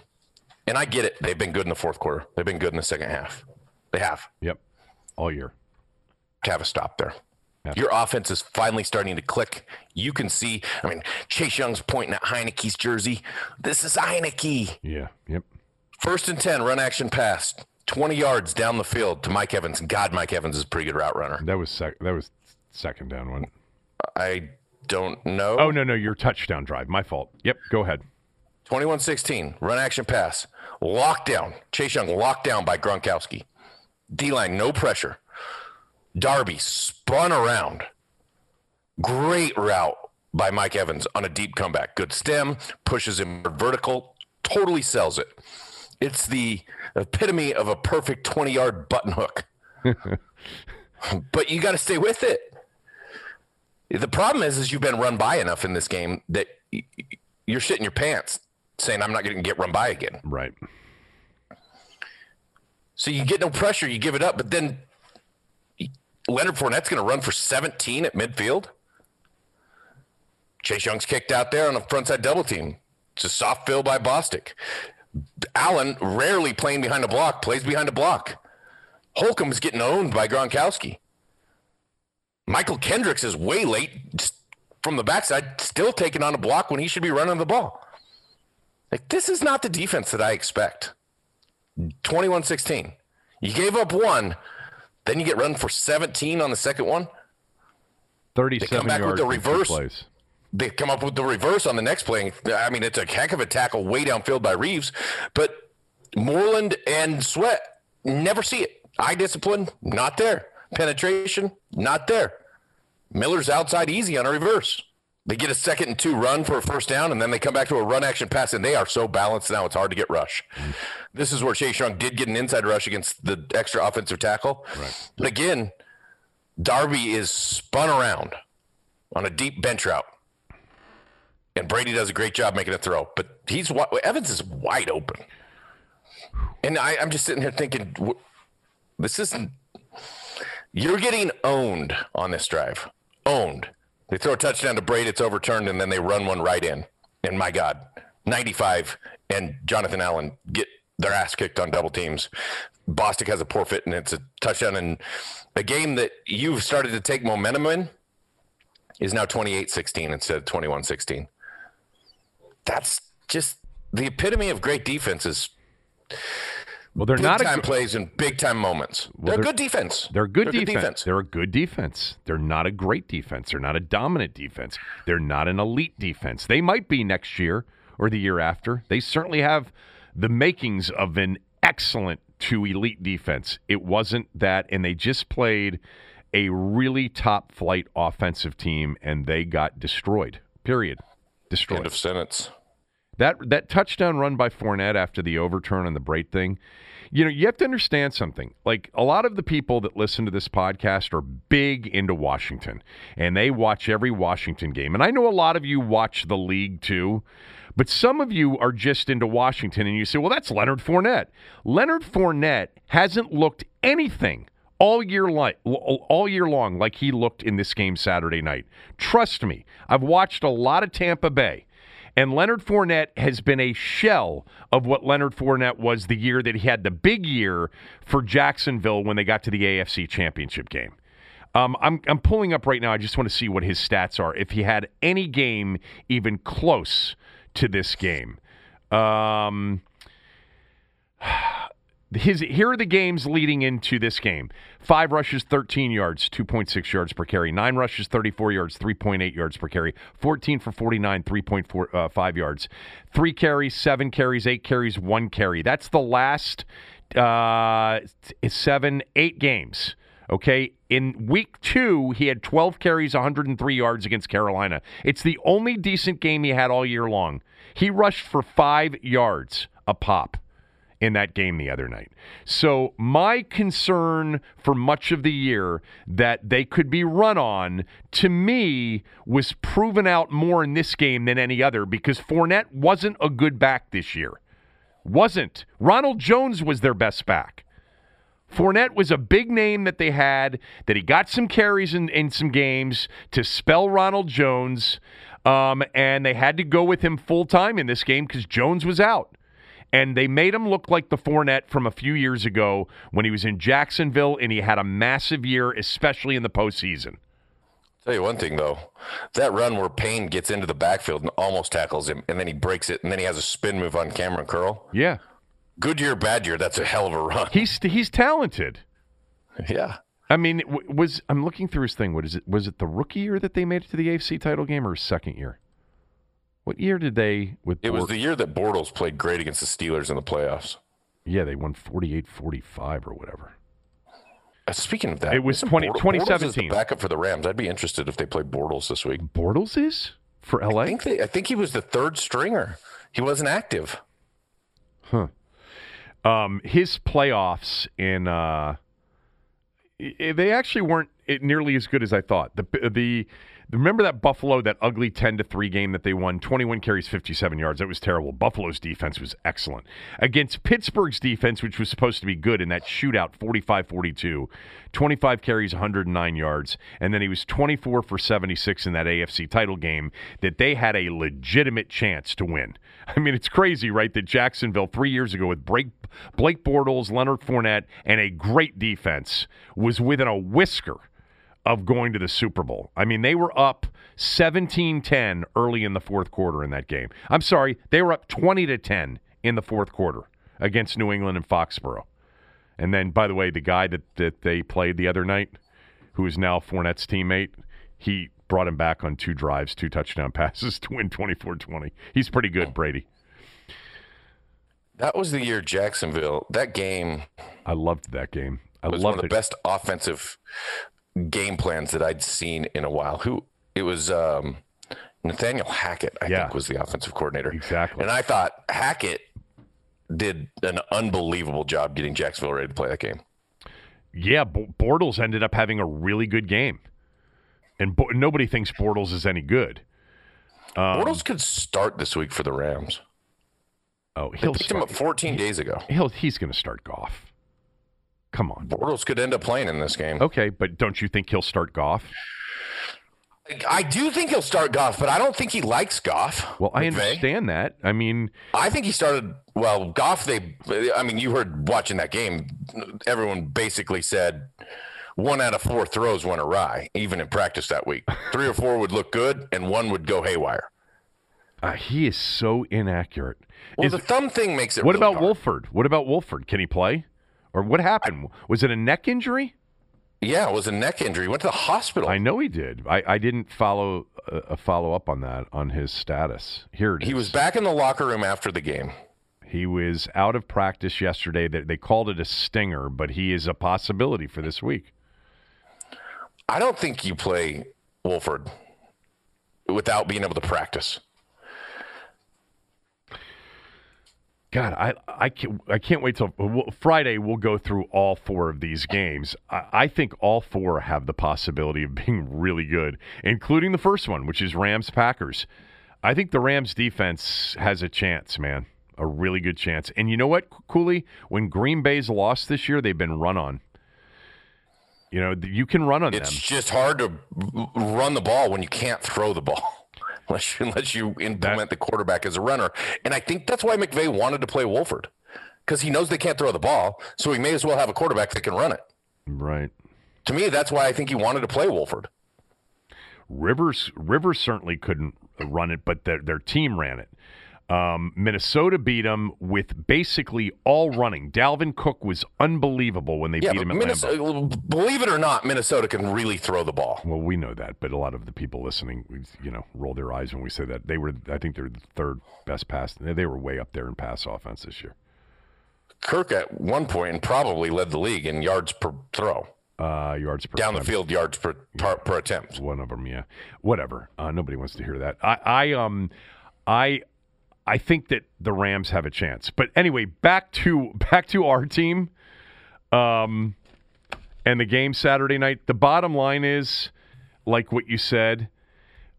And I get it. They've been good in the fourth quarter. They've been good in the second half. They have. Yep. All year. Have a stop there. Your offense is finally starting to click. You can see, I mean, Chase Young's pointing at Heinicke's jersey. This is Heinicke. Yeah. Yep. First and 10, run action pass. 20 yards down the field to Mike Evans. God, Mike Evans is a pretty good route runner. That was sec- that was second down one. I don't know. Oh no, no, your touchdown drive. My fault. Yep, go ahead. 21-16, run action pass. Lockdown. Chase Young locked down by Gronkowski. D-line, no pressure. Darby spun around. Great route by Mike Evans on a deep comeback. Good stem, pushes him vertical, totally sells it. It's the epitome of a perfect 20 yard button hook. [laughs] but you got to stay with it. The problem is, is you've been run by enough in this game that you're shitting your pants saying, I'm not going to get run by again. Right. So you get no pressure, you give it up, but then Leonard Fournette's going to run for 17 at midfield. Chase Young's kicked out there on a frontside double team. It's a soft fill by Bostic. Allen, rarely playing behind a block, plays behind a block. Holcomb is getting owned by Gronkowski. Mychal Kendricks is way late from the backside, still taking on a block when he should be running the ball. Like, this is not the defense that I expect. 21 16. You gave up one, then you get run for 17 on the second one. 37 they come back yards with the reverse. They come up with the reverse on the next play. I mean, it's a heck of a tackle way downfield by Reaves, but Moreland and Sweat never see it. Eye discipline, not there. Penetration, not there. Miller's outside easy on a reverse. They get a second and two run for a first down, and then they come back to a run action pass, and they are so balanced now it's hard to get rush. Mm-hmm. This is where Chase Young did get an inside rush against the extra offensive tackle. Right. But again, Darby is spun around on a deep bench route and Brady does a great job making a throw. But he's Evans is wide open, and I, I'm just sitting here thinking, this isn't. You're getting owned on this drive. Owned. They throw a touchdown to Brady, it's overturned, and then they run one right in. And my God, 95 and Jonathan Allen get their ass kicked on double teams. Bostic has a poor fit, and it's a touchdown. And a game that you've started to take momentum in is now 28 16 instead of 21 16 that's just the epitome of great defenses. Well, they're big not time a, plays in big time moments. Well, they're, they're, good defense. They're good they're defense. defense. They're a good defense. They're not a great defense. They're not a dominant defense. They're not an elite defense. They might be next year or the year after. They certainly have the makings of an excellent to elite defense. It wasn't that, and they just played a really top flight offensive team, and they got destroyed. Period. Destroyed. End of sentence. That that touchdown run by Fournette after the overturn on the Brate thing, you know, you have to understand something. Like a lot of the people that listen to this podcast are big into Washington and they watch every Washington game. And I know a lot of you watch the league too. But some of you are just into Washington and you say, well, that's Leonard Fournette. Leonard Fournette hasn't looked anything all year li- all year long like he looked in this game Saturday night. Trust me, I've watched a lot of Tampa Bay. And Leonard Fournette has been a shell of what Leonard Fournette was the year that he had the big year for Jacksonville when they got to the AFC Championship game. Um, I'm, I'm pulling up right now. I just want to see what his stats are. If he had any game even close to this game. Um, his here are the games leading into this game. Five rushes, 13 yards, 2.6 yards per carry. Nine rushes, 34 yards, 3.8 yards per carry. 14 for 49, 3.5 uh, yards. Three carries, seven carries, eight carries, one carry. That's the last uh, seven, eight games. Okay. In week two, he had 12 carries, 103 yards against Carolina. It's the only decent game he had all year long. He rushed for five yards a pop in that game the other night. So, my concern for much of the year that they could be run on to me was proven out more in this game than any other because Fournette wasn't a good back this year. Wasn't. Ronald Jones was their best back. Fournette was a big name that they had, that he got some carries in, in some games to spell Ronald Jones. Um, and they had to go with him full time in this game because Jones was out. And they made him look like the Fournette from a few years ago when he was in Jacksonville and he had a massive year, especially in the postseason. Tell you one thing though, that run where Payne gets into the backfield and almost tackles him, and then he breaks it, and then he has a spin move on Kamren Curl. Yeah, Good year, bad year. That's a hell of a run. he's he's talented. yeah. I mean, was I'm looking through his thing. What is it? Was it the rookie year that they made it to the AFC title game, or his second year? What year did they with? It was the year that Bortles played great against the Steelers in the playoffs. yeah, they won 48-45 or whatever. Uh, speaking of that, It was isn't 20 Bortles- Bortles is the backup for the Rams. I'd be interested if they played Bortles this week. Bortles is for LA. I think they, I think he was the third stringer. He wasn't active. um, his playoffs in uh, they actually weren't nearly as good as I thought. The the remember that Buffalo that ugly ten to three game that they won, twenty one carries, fifty seven yards. That was terrible. Buffalo's defense was excellent against Pittsburgh's defense, which was supposed to be good in that shootout, 45-42. 25 carries, 109 yards, and then he was 24 for 76 in that AFC title game that they had a legitimate chance to win. [laughs] I mean, it's crazy, right? That Jacksonville three years ago with Blake, Blake Bortles, Leonard Fournette, and a great defense was within a whisker of going to the Super Bowl. I mean, they were up 17-10 early in the fourth quarter in that game. I'm sorry, they were up 20 to 10 in the fourth quarter against New England and Foxborough. And then, by the way, the guy that, that they played the other night, who is now Fournette's teammate, he brought him back on two drives, two touchdown [laughs] passes to win 24-20. He's pretty good, Brady. That was the year Jacksonville. That game I loved that game. I was one loved of the it. best offensive game plans that I'd seen in a while. Who it was um, Nathaniel Hackett, I Yeah. think, was the offensive coordinator. Exactly. And I thought Hackett did an unbelievable job getting Jacksonville ready to play that game. Yeah, Bortles ended up having a really good game. And Bo- nobody thinks Bortles is any good. Um, Bortles could start this week for the Rams. Oh, he'll picked him up 14 days ago. he'll he's going to start Goff. Come on. Bortles could end up playing in this game. Okay, but don't you think he'll start Goff? I do think he'll start Goff, but I don't think he likes Goff. Well, I understand that. I mean, I think he started well. Goff, they, I mean, you heard watching that game. Everyone basically said one out of four throws went awry, even in practice that week. [laughs] Three or four would look good, and one would go haywire. uh, he is so inaccurate. Well, Is- the thumb thing makes it. what really about hard. Wolford? What about Wolford? Can he play? Or what happened? Was it a neck injury? Yeah, it was a neck injury. He went to the hospital. I know he did. I, I didn't follow uh, a follow up on that on his status. Here it is. He was back in the locker room after the game. He was out of practice yesterday. They, they called it a stinger, but he is a possibility for this week. I don't think you play Wolford without being able to practice. God, I I can't, I can't wait till Friday. We'll go through all four of these games. I, I think all four have the possibility of [laughs] being really good, including the first one, which is Rams Packers. I think the Rams defense has a chance, man, a really good chance. And you know what, Cooley? When Green Bay's lost this year, they've been run on. You know, you can run on It's them. It's just hard to run the ball when you can't throw the ball. [laughs] Unless you, unless you implement the quarterback as a runner. And I think that's why McVay wanted to play Wolford. Because he knows they can't throw the ball, so he may as well have a quarterback that can run it. Right. To me, that's why I think he wanted to play Wolford. Rivers Rivers certainly couldn't run it, but their their team ran it. Um, Minnesota beat them with basically all running. Dalvin Cook was unbelievable when they Yeah, beat him at Minnesota, Lambeau. believe it or not, Minnesota can really throw the ball. Well, we know that, but a lot of the people listening, you know, roll their eyes when we say that. They were, I think, they're the third best pass. They were way up there in pass offense this year. Kirk at one point probably led the league in yards per throw, Uh, yards per down the field yards per per, per attempt. One of them, yeah. Whatever. Uh, nobody wants to hear that. I, I, um, I, I think that the Rams have a chance. But anyway, back to [laughs] back to our team, um, and the game Saturday night. The bottom line is, like what you said,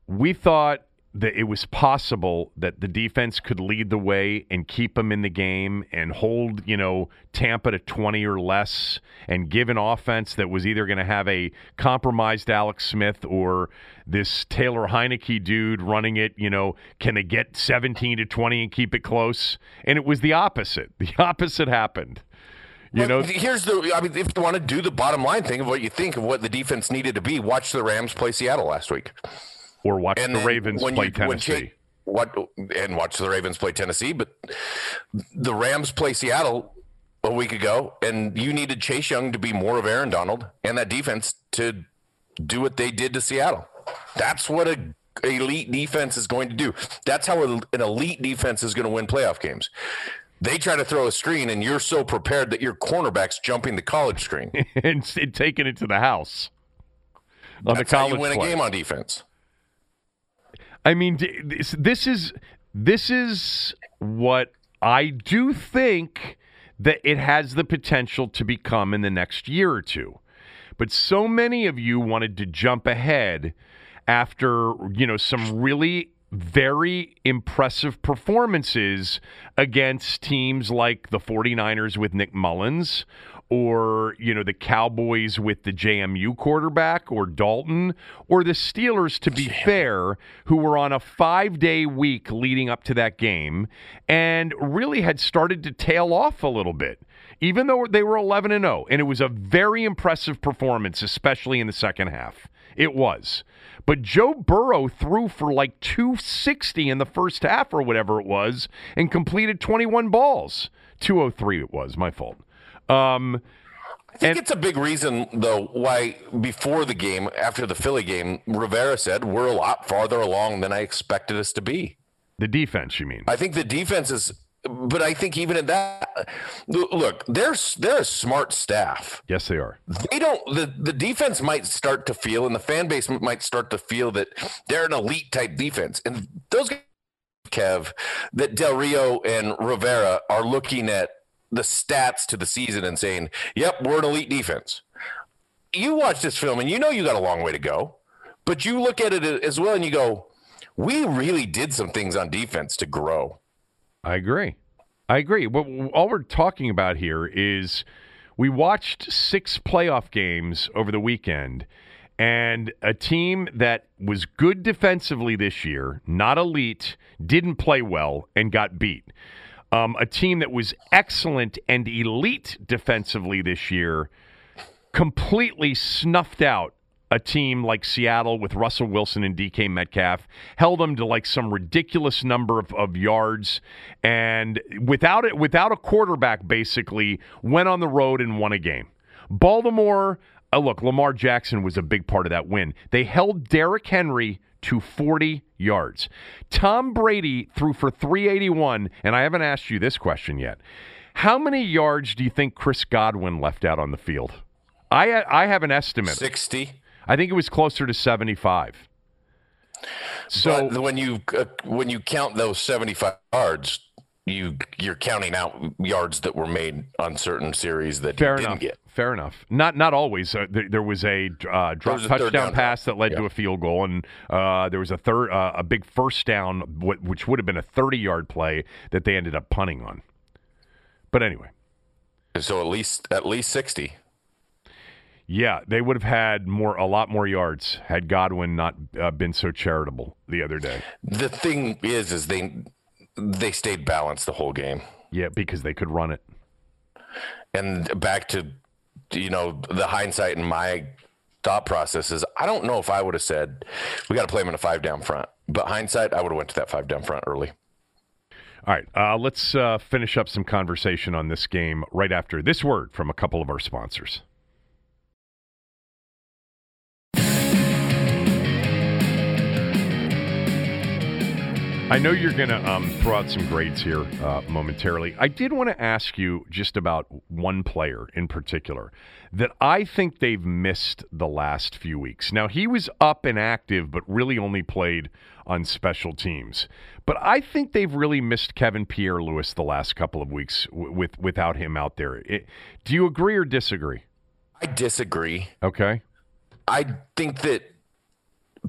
we thought that it was possible that the defense could lead the way and keep them in the game and hold, you know, Tampa to 20 or less and give an offense that was either going to have a compromised Alex Smith or this Taylor Heinicke dude running it, you know, can they get 17 to 20 and keep it close? And it was the opposite. The [laughs] opposite happened. You know, here's the. I mean, if you want to do the bottom line thing of what you think of what the defense needed to be, watch the Rams play Seattle last week or watch and the Ravens play you, Tennessee. what and watch the Ravens play Tennessee, but the Rams play Seattle a week ago, and you needed Chase Young to be more of Aaron Donald and that defense to do what they did to Seattle. That's what a elite defense is going to do. That's how an elite defense is going to win playoff games. They try to throw a screen, and you're so prepared that your cornerback's jumping the college screen [laughs] and, and taking it to the house on That's the college. How you win play. a game on defense. I mean, this, this is this is what I do think that it has the potential to become in the next year or two. But so many of you wanted to jump ahead after, you know, some really very impressive performances against teams like the 49ers with Nick Mullens or you know the Cowboys with the JMU quarterback or Dalton or the Steelers to be fair who were on a 5-day week leading up to that game and really had started to tail off a little bit even though they were 11 and 0 and it was a very impressive performance especially in the second half. It was. But Joe Burrow threw for like 260 in the first half or whatever it was and completed 21 balls. 203 it was. My fault um, I think and, it's a big reason, though, why before the game, after the Philly game, Rivera said we're a lot farther along than I expected us to be. The defense, you mean? I think the defense is, but I think even at that, look, they're they're a smart staff. Yes, they are. They don't. The the defense might start to feel, and the fan base might start to feel that they're an elite type defense, and those guys, Kev, that Del Rio and Rivera are looking at the stats to the season and saying, "Yep, we're an elite defense." You watch this film and you know you got a long way to go, but you look at it as well and you go, "We really did some things on defense to grow." I agree. I agree. What all we're talking about here is we watched six playoff games over the weekend and a team that was good defensively this year, not elite, didn't play well and got beat. Um, a team that was excellent and elite defensively this year completely snuffed out a team like Seattle with Russell Wilson and DK Metcalf, held them to like some ridiculous number of, of yards, and without it, without a quarterback, basically went on the road and won a game. Baltimore, uh, look, Lamar Jackson was a big part of that win. They held Derrick Henry to 40 yards. Tom Brady threw for 381, and I haven't asked you this question yet. How many yards do you think Chris Godwin left out on the field? I I have an estimate. 60. I think it was closer to 75. So but when you uh, when you count those 75 yards, you you're counting out yards that were made on certain series that Fair didn't get. Fair enough. Not not always. Uh, there, there, was a uh, drop was a touchdown pass that led yeah. to a field goal, and uh, there was a third uh, a big first down, which would have been a 30 yard play that they ended up punting on. But anyway, so at least at least 60. Yeah, they would have had more, a lot more yards had Godwin not uh, been so charitable the other day. The thing is, is they they stayed balanced the whole game. Yeah, because they could run it. And back to you know the hindsight and my thought process is I don't know if I would have said we got to play him in a five down front, but hindsight I would have went to that five down front early. All right, uh, let's uh, finish up some conversation on this game right after this word from a couple of our sponsors. I know you're going to um, throw out some grades here uh, momentarily. I did want to ask you just about one player in particular that I think they've missed the last few weeks. Now, he was up and active, but really only played on special teams. But I think they've really missed Kevin Pierre Louis the last couple of weeks w- with without him out there. It, do you agree or disagree? I disagree. Okay. I think that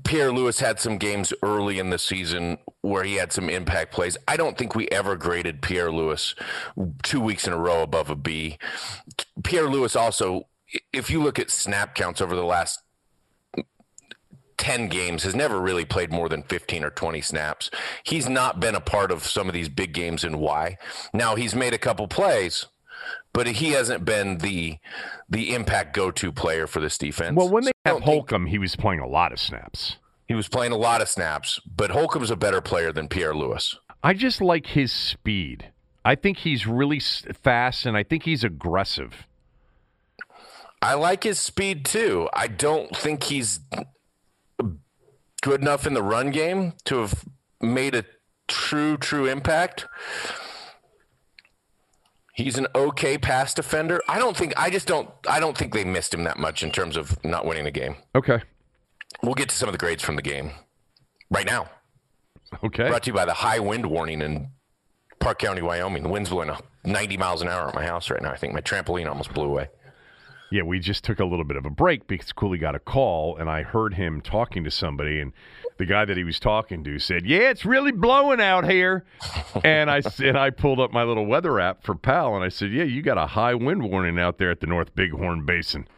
Pierre Louis had some games early in the season where he had some impact plays. I don't think we ever graded Pierre Louis two weeks in a row above a B. Pierre Louis also, if you look at snap counts over the last 10 games has never really played more than 15 or 20 snaps. He's not been a part of some of these big games in why. Now he's made a couple plays, but he hasn't been the the impact go-to player for this defense. Well, when they So have don't think- Holcomb, he was playing a lot of snaps. he was playing a lot of snaps, but Holcomb's a better player than Pierre Louis. I just like his speed. I think he's really fast, and I think he's aggressive. I like his speed too. I don't think he's good enough in the run game to have made a true, true impact. He's an okay pass defender. I don't think I just don't I don't think they missed him that much in terms of not winning the game. Okay. We'll get to some of the grades from the game right now. Okay. Brought to you by the high wind warning in Park County, Wyoming. The wind's blowing uh, 90 miles an hour at my house right now. I think my trampoline almost blew away. Yeah, we just took a little bit of a break because Cooley got a call, and I heard him talking to somebody, and the guy that he was talking to said, "Yeah, it's really blowing out here," [laughs] and I and I pulled up my little weather app for Pal, and I said, "Yeah, you got a high wind warning out there at the North Bighorn Basin,"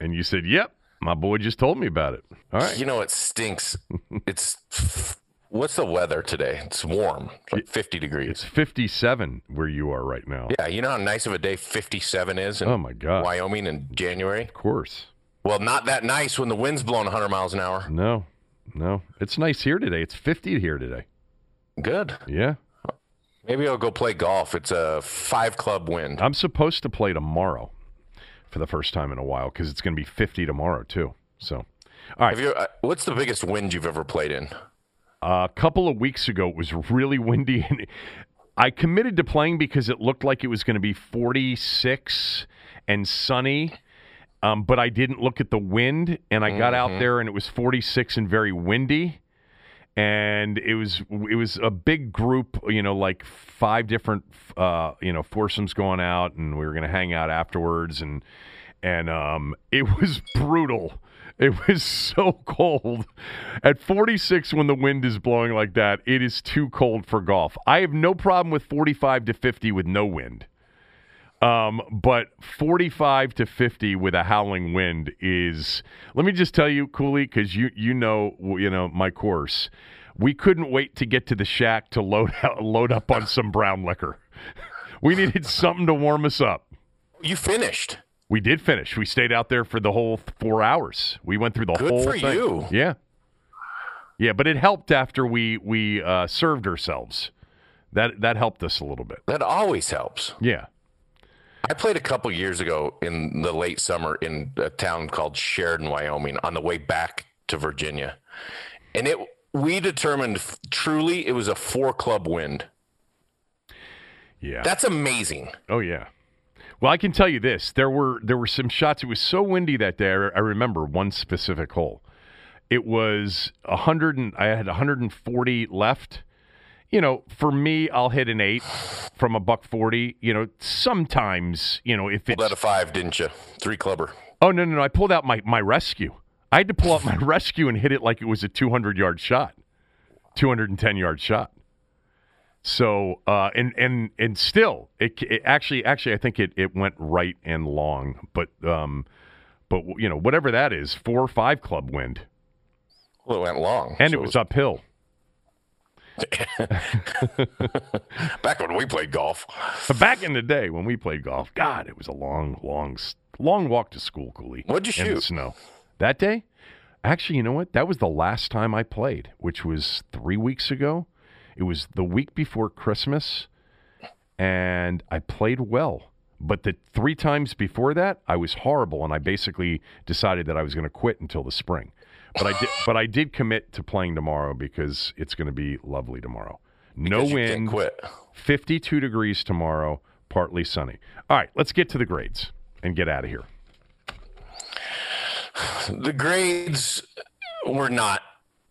and you said, "Yep, my boy just told me about it." All right, You know it stinks. [laughs] it's what's the weather today? It's warm, it's like 50 degrees. it's 57 where you are right now. Yeah, you know how nice of a day 57 is in Oh my God! Wyoming in January. Of course. Well, not that nice when the wind's blowing 100 miles an hour. No, no, it's nice here today. It's 50 here today. Good. Yeah, Maybe I'll go play golf. It's a five club wind. I'm supposed to play tomorrow for the first time in a while because it's going to be 50 tomorrow too. So, all right. You? Uh, what's the biggest wind you've ever played in? a couple of weeks ago, it was really [laughs] windy, and I committed to playing because it looked like it was going to be 46 and sunny. Um, but I didn't look at the wind, and I got out there, and it was 46 and very windy. And it was it was a big group, you know, like five different, uh, you know, foursomes going out, and we were going to hang out afterwards, and and um, [laughs] it was brutal. It was so cold. At 46, when the wind is blowing like that, it is too cold for golf. I have no problem with 45 to 50 with no wind. Um, but 45 to 50 with a howling wind is. Let me just tell you, Cooley, because you you know you know my course. We couldn't wait to get to the shack to load [laughs] out, load up on some brown liquor. [laughs] We needed something to warm us up. You finished. We did finish. We stayed out there for the whole four hours. We went through the Good whole for thing. you. Yeah, yeah, but it helped after we we uh, served ourselves. That that helped us a little bit. That always helps. Yeah. I played a couple years ago in the late summer in a town called Sheridan, Wyoming, on the way back to Virginia, and it we determined truly it was a four club wind. Yeah. That's amazing. oh yeah. Well, I can tell you this: there were there were some shots. It was so windy that day. I remember one specific hole. It was a hundred and I had 140 left. You know, for me, I'll hit an eight from a buck forty. You know, sometimes you know if Pulled out a five, didn't you? Three clubber. oh no no no I pulled out my my rescue. I had to pull out my [laughs] rescue and hit it like it was a 200 yard shot, 210 yard shot. So uh, and and and still, it, it actually actually I think it, it went right and long, but um, but you know whatever that is, four or five club wind, Well, it went long, and so it was uphill. [laughs] back when we played golf. Back in the day when we played golf, God, it was a long, long, long walk to school, Cooley. What'd you in the shoot? snow. That day, actually, you know what? That was the last time I played, which was three weeks ago. It was the week before Christmas, and I played well. But the three times before that, I was horrible, and I basically decided that I was going to quit until the spring. But I did. but I did commit to playing tomorrow because it's going to be lovely tomorrow. No wind. quit. 52 degrees tomorrow, partly sunny. All right, let's get to the grades and get out of here. The grades were not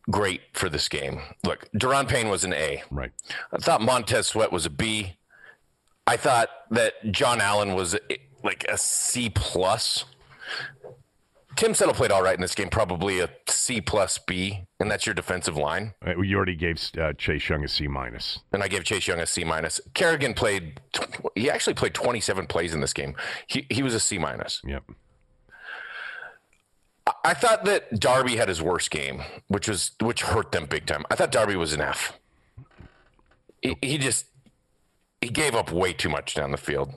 great for this game. Look, Daron Payne was an A. Right. I thought Montez Sweat was a B. I thought that John Allen was like a C plus. Tim Settle played all right in this game, probably a C plus B, and that's your defensive line. Uh, You already gave uh, Chase Young a C minus. And I gave Chase Young a C minus. Kerrigan played. He actually played 27 plays in this game. He he was a C minus. Yep. I thought that Darby had his worst game, which was which hurt them big time. I thought Darby was an F. He, he just he gave up way too much down the field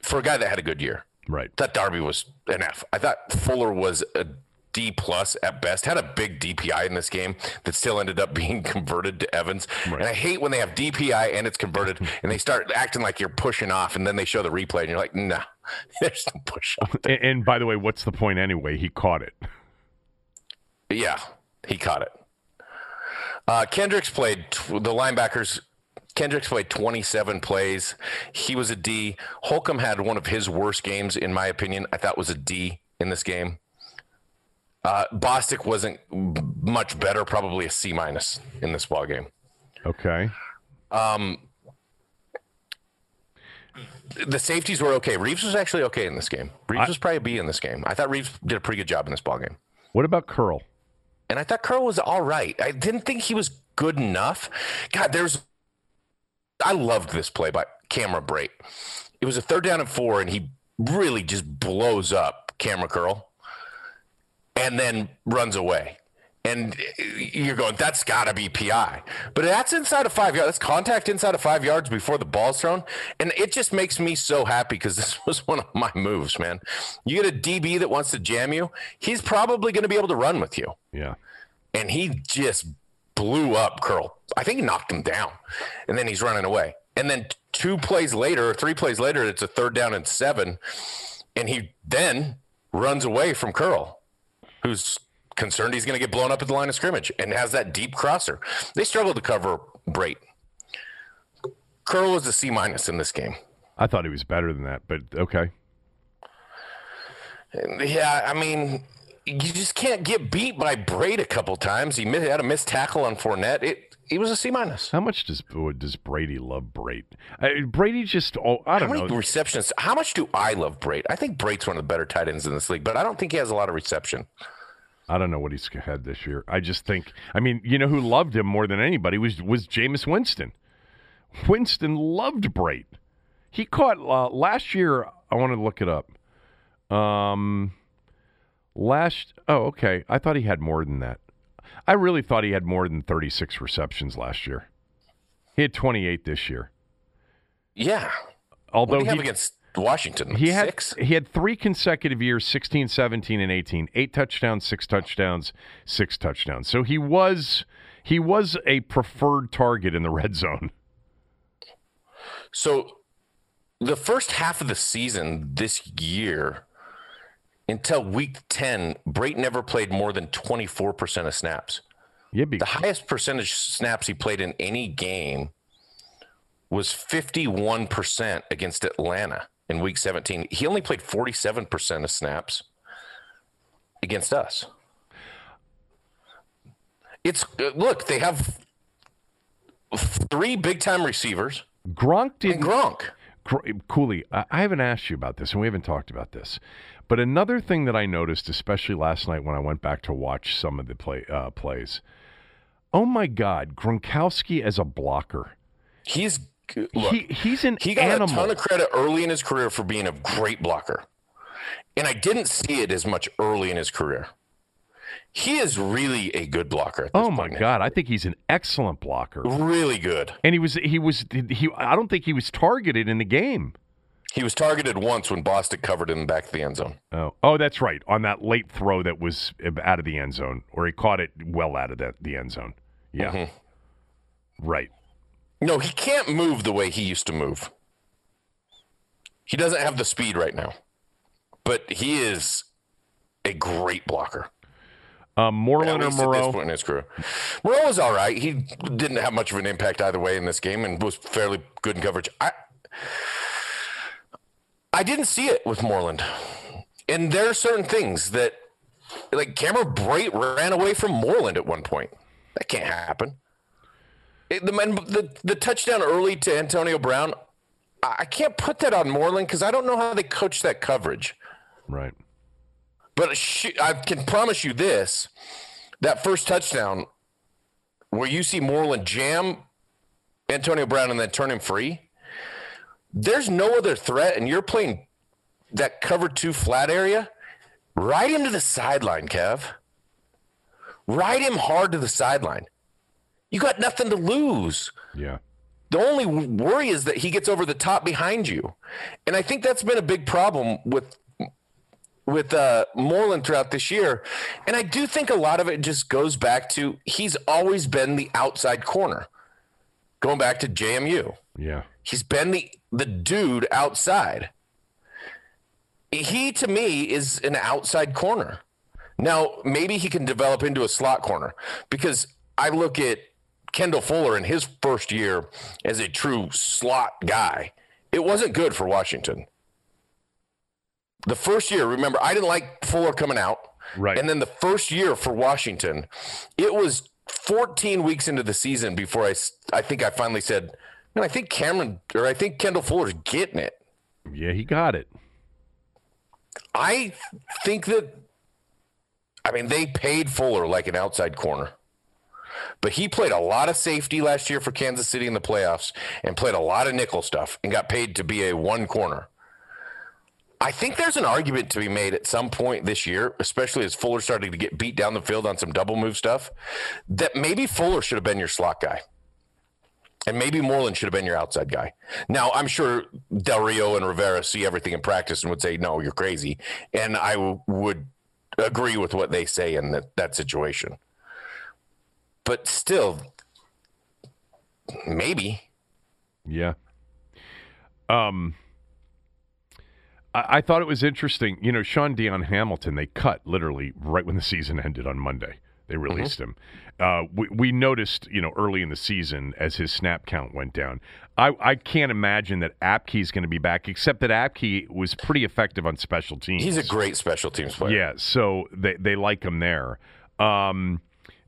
for a guy that had a good year. Right. I thought Darby was an F. I thought Fuller was a D plus at best. Had a big DPI in this game that still ended up [laughs] being converted to Evans. Right. And I hate when they have DPI and it's converted [laughs] and they start acting like you're pushing off and then they show the replay and you're like, nah, [laughs] there's no push off. And, and by the way, what's the point anyway? He caught it. Yeah, he caught it. Uh, Kendricks played tw- the linebackers. Kendricks played 27 plays. He was a D. Holcomb had one of his worst games, in my opinion. I thought was a D in this game. Uh, Bostic wasn't much better, probably a C minus in this ball game. Okay. Um, the safeties were okay. Reaves was actually okay in this game. Reaves I- was probably a B in this game. I thought Reaves did a pretty good job in this ball game. What about Curl? and I thought Curl was all right. I didn't think he was good enough. God, there's. I loved this play by Cameron Brate. It was a third down and four, and he really just blows up Kamren Curl, and then runs away. And you're going, that's got to be PI. But that's inside of five yards. That's contact inside of five yards before the ball's thrown. And it just makes me so happy because [laughs] this was one of my moves, man. You get a DB that wants to jam you, he's probably going to be able to run with you Yeah. and he just blew up Curl. I think he knocked him down, and then he's running away. And then two plays later, or three plays later, it's a third down and seven, and he then runs away from Curl, who's concerned he's going to get blown up at the line of scrimmage, and has that deep crosser. They struggled to cover Brate. Curl was a C minus in this game. I thought he was better than that, but okay. Yeah, I mean, you just can't get beat by Brate a couple times. He had a missed tackle on Fournette. It he was a C minus. How much does does Brady love Brate? I, Brady just oh, I don't many know. receptions? How much do I love Brate? I think Brate's one of the better tight ends in this league, but I don't think he has a lot of reception. I don't know what he's had this year. I just think. I mean, you know who loved him more than anybody was was Jameis Winston. Winston loved Brate. He caught uh, last year. I want to look it up. Um, last. Oh, okay. I thought he had more than that. I really thought he had more than thirty six receptions last year. He had twenty eight this year. Yeah. Although What do you have he, against Washington? he had Six? he had three consecutive years 16 17 and 18 eight touchdowns six touchdowns six touchdowns so he was he was a preferred target in the red zone So the first half of the season this year until week 10, Brate never played more than 24% of snaps. The highest percentage snaps he played in any game was 51% against Atlanta in week 17. He only played 47% of snaps against us. It's look, they have three big time receivers Gronk and didn't Gronk. Cooley, I haven't asked you about this, and we haven't talked about this. But another thing that I noticed, especially last night when I went back to watch some of the play uh, plays, oh my God, Gronkowski as a blocker, He's look, he he's an He got animal. a ton of credit early in his career for being a great blocker. And I didn't see it as much early in his career. He is really a good blocker. Oh my God, I think he's an excellent blocker. Really good. And he was he was he I don't think he was targeted in the game. He was targeted once when Bostic covered him in the back of the end zone. Oh, oh, that's right. On that late throw that was out of the end zone, or he caught it well out of the, the end zone. Yeah, Mm-hmm. right. No, he can't move the way he used to move. He doesn't have the speed right now. But he is a great blocker. Um, Moreland or least at this point in his career. Moreau was all right. He didn't have much of an impact either way in this game and was fairly good in coverage. I I didn't see it with Moreland. And there are certain things that like Cameron Brate ran away from Moreland at one point. That can't happen. It, the, the the touchdown early to Antonio Brown, I I can't put that on Moreland because I don't know how they coach that coverage. Right. But sh- I can promise you this: that first touchdown, where you see Moreland jam Antonio Brown and then turn him free, there's no other threat, and you're playing that cover two flat area right into the sideline, Kev. Ride him hard to the sideline. You got nothing to lose. Yeah. The only worry is that he gets over the top behind you, and I think that's been a big problem with with uh, Moreland throughout this year. And I do think a lot of it just goes back to he's always been the outside corner. Going back to JMU, Yeah. he's been the the dude outside. He to me is an outside corner. Now maybe he can develop into a slot corner because I look at Kendall Fuller in his first year as a true slot guy. It wasn't good for Washington. The first year, remember, I didn't like Fuller coming out. Right. And then the first year for Washington, it was 14 weeks into the season before I, I think I finally said, man, I think Cameron or I think Kendall Fuller's getting it. Yeah, he got it. I think that, I mean, they paid Fuller like an outside corner. But he played a lot of safety last year for Kansas City in the playoffs and played a lot of nickel stuff and got paid to be a one corner. I think there's an argument to be made at some point this year, especially as Fuller started to get beat down the field on some double move stuff, that maybe Fuller should have been your slot guy. And maybe Moreland should have been your outside guy. Now, I'm sure Del Rio and Rivera see everything in practice and would say, no, you're crazy. And I w- would agree with what they say in that, that situation. But still, maybe. Yeah. Um, I, I thought it was interesting. You know, Shaun Dion Hamilton, they cut literally right when the season ended on Monday. They released him. Uh, we, we noticed, you know, early in the season as his snap count went down. I, I can't imagine that Apke's going to be back, except that Apke was pretty effective on special teams. He's a great special teams player. Yeah, so they they like him there. Um,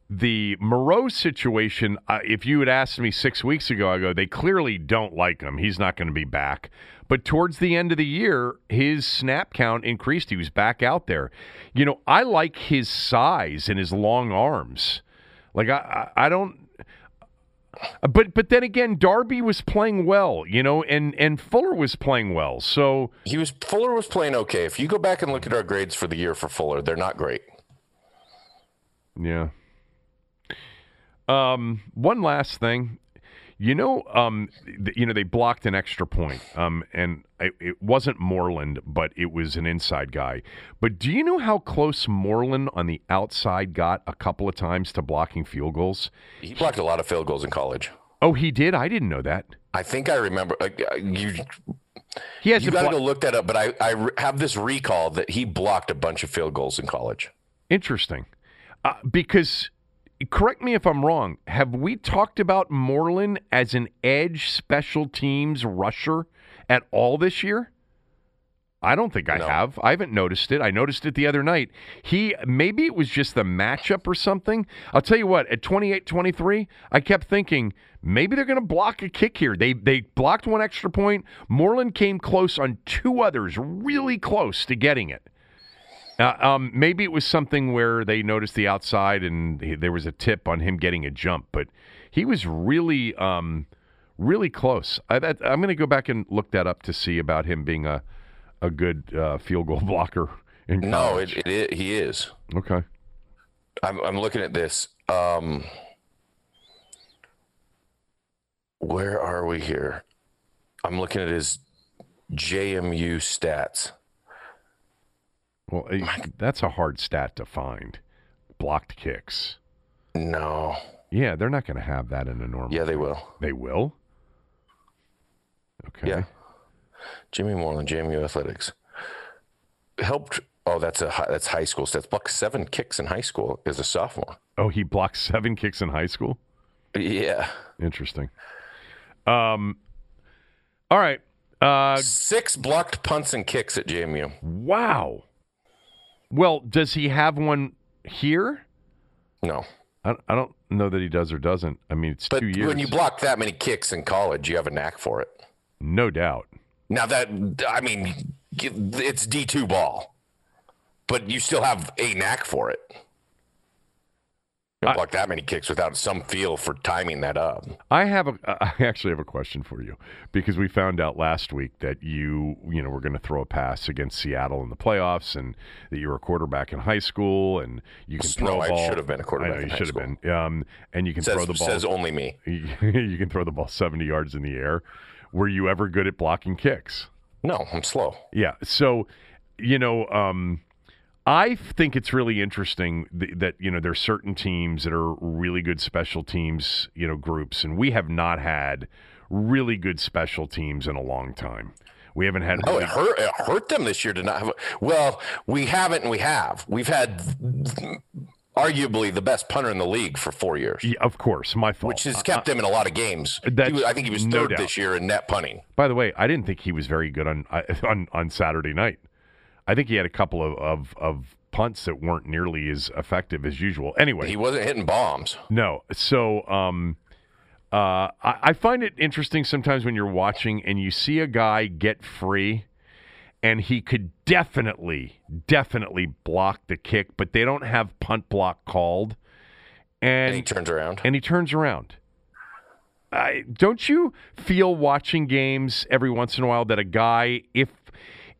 the Moreau situation, uh, if you had asked me six weeks ago, I go, they clearly don't like him. He's not going to be back. But towards the end of the year, his snap count increased. He was back out there. You know, I like his size and his long arms. Like I, I don't. But but then again, Darby was playing well, you know, and and Fuller was playing well. So He was Fuller was playing okay. If you go back and look at our grades for the year for Fuller, they're not great. Yeah. Um, one last thing, you know, um, th- you know, they blocked an extra point, um, and it, it wasn't Moreland, but it was an inside guy. But do you know how close Moreland on the outside got a couple of times to blocking field goals? He blocked a lot of field goals in college. Oh, he did. I didn't know that. I think I remember. Uh, you He has you got to go look that up. But I I have this recall that he blocked a bunch of field goals in college. Interesting. Uh, because, correct me if I'm wrong, have we talked about Moreland as an edge special teams rusher at all this year? I don't think I No. have. I haven't noticed it. I noticed it the other night. He maybe it was just the matchup or something. I'll tell you what, at 28-23, I kept thinking maybe they're going to block a kick here. They they blocked one extra point. Moreland came close on two others, really close to getting it. Uh, um, maybe it was something where they noticed the outside and he, there was a tip on him getting a jump, but he was really, um, really close. I, that, I'm going to go back and look that up to see about him being a a good uh, field goal [laughs] blocker in No, college. it, it, he is. okay. I'm I'm looking at this. Um, where are we here? I'm looking at his JMU stats. Well, eh, that's a hard stat to find. Blocked kicks. No. Yeah, they're not going to have that in a normal. Yeah, they will. They will. Okay. Yeah. Jimmy Moreland, JMU Athletics. Helped. Oh, that's a hi- that's high school stats. Blocked seven kicks in high school as a sophomore. Oh, he blocked seven kicks in high school. Yeah. Interesting. Um. All right. Uh. Six blocked punts and kicks at JMU. Wow. Well, does he have one here? No. I, I don't know that he does or doesn't. I mean, it's But two years. when you block that many kicks in college, you have a knack for it. no doubt. Now that I mean, it's D two ball. but you still have a knack for it. You block that many kicks without some feel for timing that up. I have a, [laughs] I actually have a question for you because we found out last week that you, you know, were going to throw a pass against Seattle in the playoffs, and that you were a quarterback in high school, and you can throw No, I ball. should have been a quarterback I know you should have been. Um, and you can Says, throw the ball. says only me. [laughs] you can throw the ball seventy yards in the air. Were you ever good at blocking kicks? No, I'm slow. Yeah. So, you know, um, I think it's really interesting th- that you know there's certain teams that are really good special teams, you know, groups, and we have not had really good special teams in a long time. We haven't had. Oh, really- it hurt. It hurt them this year to not have. Well, we haven't, and we have. We've had arguably the best punter in the league for four years, Yeah, of course, my fault. which has kept him in a lot of games. Was, I think he was no third doubt. this year in net punting. By the way, I didn't think he was very good on [laughs] on on Saturday night. I think he had a couple of, of, of punts that weren't nearly as effective as usual. Anyway, He wasn't hitting bombs. No. So um, uh, I, I find it interesting sometimes when you're watching and you see a guy get free and he could definitely, definitely block the kick, but they don't have punt block called. And he turns around. and he turns around. I, don't you feel watching games every once in a while that a guy, if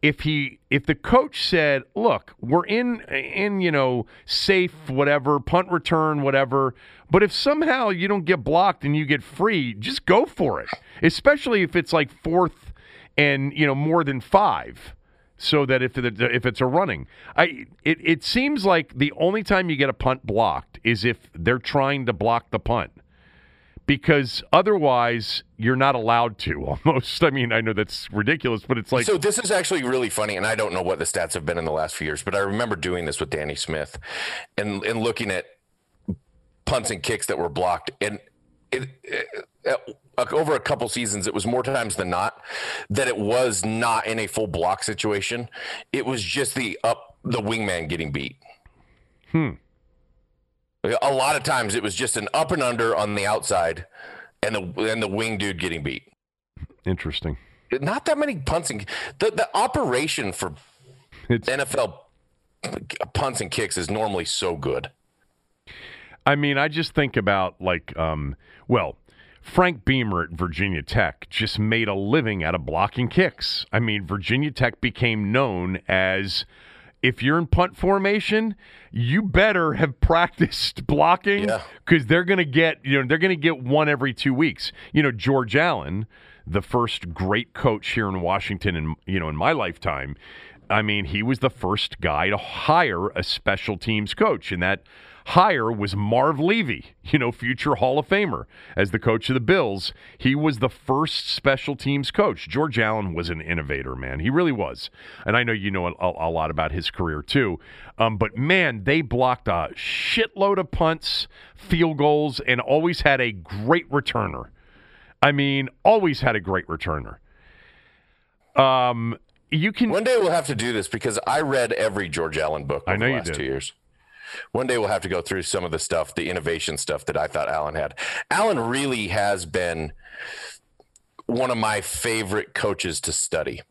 if he if the coach said, "Look, we're in in you know safe whatever punt return whatever," but if somehow you don't get blocked and you get free, just go for it. Especially if it's like fourth and you know more than five, so that if if it's a running, I it it seems like the only time you get a punt blocked is if they're trying to block the punt because otherwise you're not allowed to [laughs] almost i mean i know that's ridiculous but it's like so this is actually really funny, and I don't know what the stats have been in the last few years, but I remember doing this with Danny Smith, and and looking at punts and kicks that were blocked, and it, it- uh, over a couple seasons, it was more times than not that it was not in a full block situation. It was just the up the wingman getting beat. Hmm. A lot of times, it was just an up and under on the outside, and the and the wing dude getting beat. Interesting. Not that many punts and the, the operation for it's NFL punts and kicks is normally so good. i mean i just think about like um well frank beamer at virginia tech just made a living out of blocking kicks. I mean virginia tech became known as if you're in punt formation, you better have [laughs] practiced blocking Yeah. because they're going to get you know they're going to get one every two weeks. You know George Allen, the first great coach here in Washington, and you know in my lifetime. I mean, he was the first guy to hire a special teams coach, and that hire was Marv Levy, you know, future Hall of Famer as the coach of the Bills. He was the first special teams coach. George Allen was an innovator, man. He really was. And I know you know a, a lot about his career too. Um, but man, they blocked a shitload of punts, field goals, and always had a great returner. I mean, always had a great returner. Um, you can One day we'll have to do this because I read every George Allen book I know the you did. two years. One day we'll have to go through some of the stuff, the innovation stuff that I thought Allen had. Allen really has been one of my favorite coaches to study.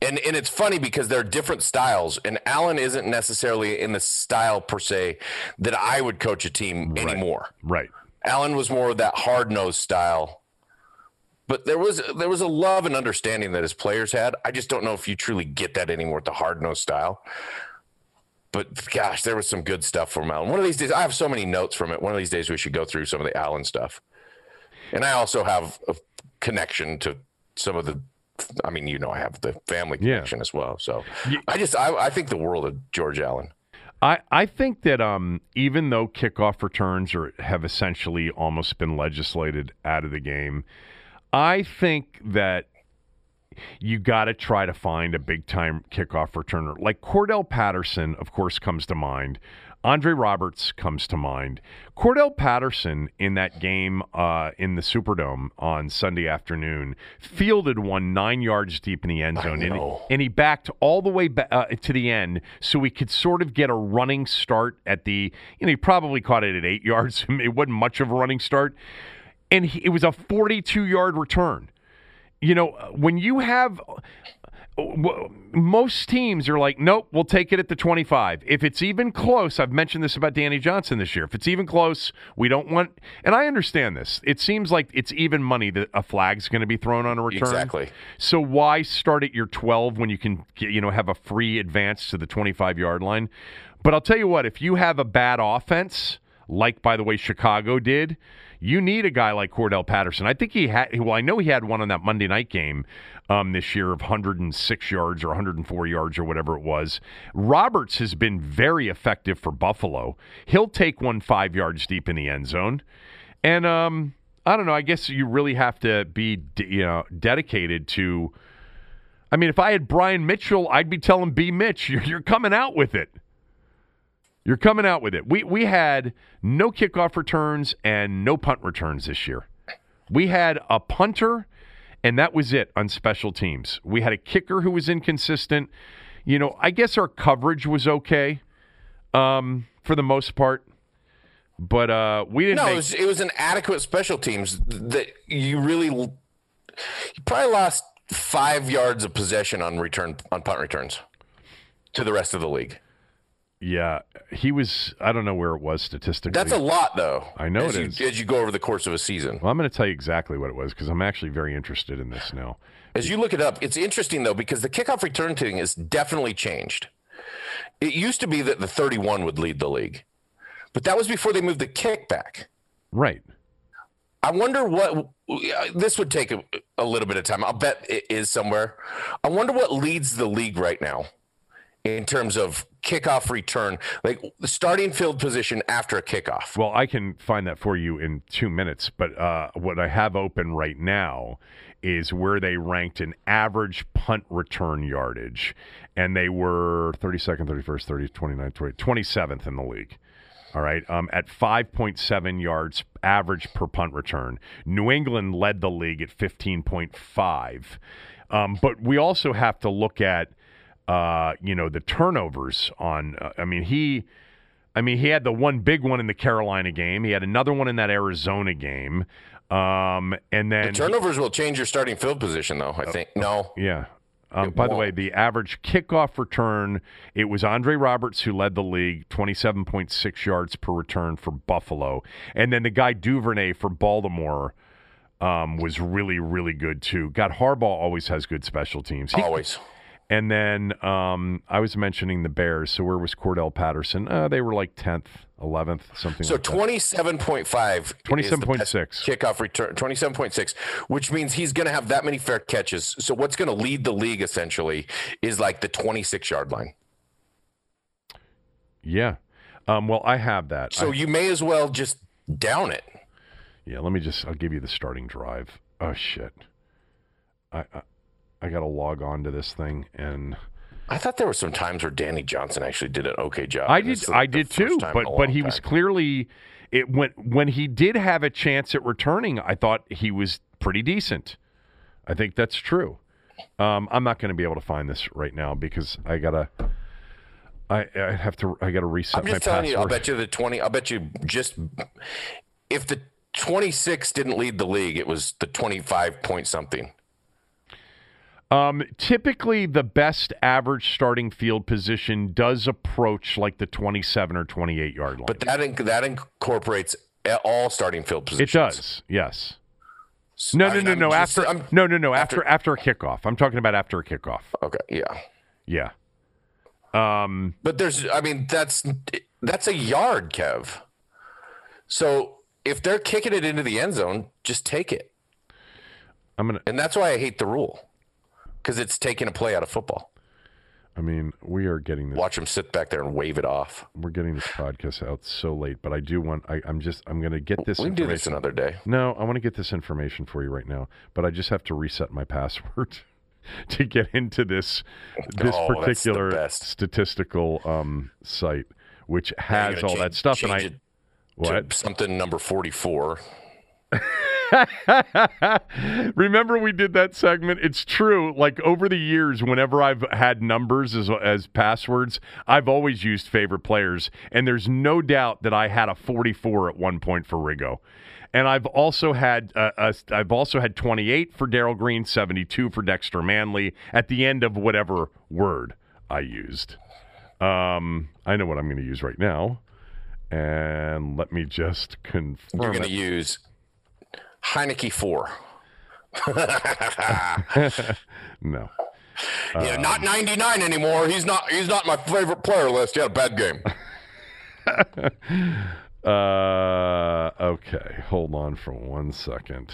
And and it's funny because there are different styles, and Allen isn't necessarily in the style per se that I would coach a team anymore. right. Allen was more of that hard nosed style. But there was there was a love and understanding that his players had. I just don't know if you truly get that anymore with the hard nosed style. But gosh, there was some good stuff from Allen. One of these days, I have so many notes from it. One of these days, we should go through some of the Allen stuff. And I also have a connection to some of the. I mean, you know, I have the family Yeah. connection as well. So Ye- I just I, I think the world of George Allen. I, I think that um, even though kickoff returns are, have essentially almost been legislated out of the game, I think that you got to try to find a big time kickoff returner. Like Cordarrelle Patterson, of course, comes to mind. Andre Roberts comes to mind. Cordarrelle Patterson in that game uh, in the Superdome on Sunday afternoon fielded one nine yards deep in the end zone, and, know. and he backed all the way ba- uh, to the end so he could sort of get a running start at the. You know, he probably caught it at eight [laughs] yards. It wasn't much of a running start, and he, it was a 42 yard return. You know, when you have most teams are like, nope, we'll take it at the 25. If it's even close, I've mentioned this about Danny Johnson this year. If it's even close, we don't want, and I understand this. It seems like it's even money that a flag's going to be thrown on a return. Exactly. So why start at your 12 when you can, you know, have a free advance to the 25 yard line? But I'll tell you what, if you have a bad offense, like by the way Chicago did, you need a guy like Cordarrelle Patterson. I think he had. Well, I know he had one on that Monday night game um, this year of 106 yards or 104 yards or whatever it was. Roberts has been very effective for Buffalo. He'll take one five yards deep in the end zone, and um, I don't know. I guess you really have to be, you know, dedicated to. I mean, if I had Brian Mitchell, I'd be telling B. Mitch, you're, you're coming out with it. You're coming out with it. We we had no kickoff returns and no punt returns this year. We had a punter, and that was it on special teams. We had a kicker who was inconsistent. You know, I guess our coverage was okay um, for the most part, but uh, we didn't. No, make, it was, it was an adequate special teams that you really you probably lost five yards of possession on return on punt returns to the rest of the league. Yeah, he was. I don't know where it was statistically. That's a lot, though. I know as it you, is. As you go over the course of a season, well, I'm going to tell you exactly what it was because I'm actually very interested in this now. as you look it up, it's interesting though because the kickoff return thing has definitely changed. It used to be that the 31 would lead the league, but that was before they moved the kickback. Right. I wonder what this would take a, a little bit of time. I'll bet it is somewhere. I wonder what leads the league right now in terms of kickoff return, like the starting field position after a kickoff. Well, I can find that for you in two minutes, but uh, what I have open right now is where they ranked an average punt return yardage, and they were 32nd, 31st, 30th, 29th, 20, 27th in the league. All right, um, at 5.7 yards average per punt return. New England led the league at 15.5. Um, but we also have to look at, uh, you know, the turnovers on. Uh, I mean, he. I mean, he had the one big one in the Carolina game. He had another one in that Arizona game. Um, and then The turnovers will change your starting field position, though. I think no. yeah. Um, by the way, the average kickoff return, it was Andre Roberts who led the league, 27.6 yards per return for Buffalo. And then the guy Duvernay for Baltimore um, was really, really good too. God, Harbaugh always has good special teams. He- Always. And then um, I was mentioning the Bears. So where was Cordarrelle Patterson? Uh, they were like 10th, 11th, something So like twenty-seven point five. 27.6. kickoff return. Twenty-seven point six, which means he's going to have that many fair catches. So what's going to lead the league essentially is like the twenty-six yard line. Yeah. Um, well, I have that. So I- you may as well just down it. Yeah, let me just. I'll give you the starting drive. Oh shit. I I, I got to log on to this thing, and I thought there were some times where Danny Johnson actually did an okay job. I did. I did too. But but he was clearly it when when he did have a chance at returning. I thought he was pretty decent. I think that's true. Um, I'm not going to be able to find this right now because I gotta. I, I have to. I got to reset I'm my just telling password. you. I'll bet you the twenty. I'll bet you just if the twenty-six didn't lead the league, it was the twenty-five point something. Um, typically, the best average starting field position does approach like the 27 or 28 yard line. But that inc- that incorporates all starting field positions. it does, yes. No, no, I- no, I'm no. just- After no, no, no. After after a kickoff. I'm talking about after a kickoff. Okay, yeah. Yeah. Um. But there's, I mean, that's that's a yard, Kev. So if they're kicking it into the end zone, just take it, I'm gonna. and that's why I hate the rule because it's taking a play out of football. I mean, we are getting this. Watch them sit back there and wave it off. We're getting this podcast out so late, but I do want. I, I'm just. I'm gonna get this. we can do this information- another day. No, I want to get this information for you right now, but I just have to reset my password [laughs] to get into this this Oh, particular statistical um, site, which has all change- that stuff. And I what? something number forty-four. [laughs] [laughs] Remember we did that segment? It's true. Like over the years, whenever I've had numbers as as passwords, I've always used favorite players, and there's no doubt that I had a 44 at one point for Riggo. And I've also had uh, uh, I've also had 28 for Darrell Green, 72 for Dexter Manley at the end of whatever word I used. Um, I know what I'm going to use right now, and let me just confirm. You're going to use Heinicke four. [laughs] no. yeah, not 99 anymore. He's not. He's not my favorite player list. Yeah, bad game. [laughs] Uh, okay, hold on for one second.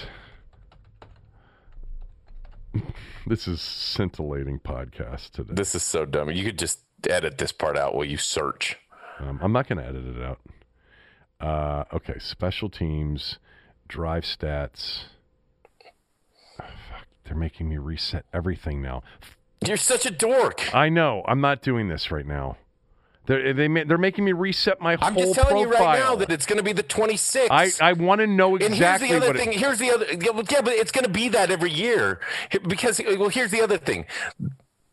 [laughs] this is scintillating podcast today. This is so dumb. You could just edit this part out while you search. Um, I'm not going to edit it out. Uh, okay, special teams, drive stats. Oh, fuck, they're making me reset everything now. You're such a dork. I know. I'm not doing this right now. They're they they're making me reset my I'm whole just telling profile. you right now that it's going to be the 26. I, I want to know exactly. and here's the other it- thing. Here's the other. Yeah, but it's going to be that every year because well, here's the other thing.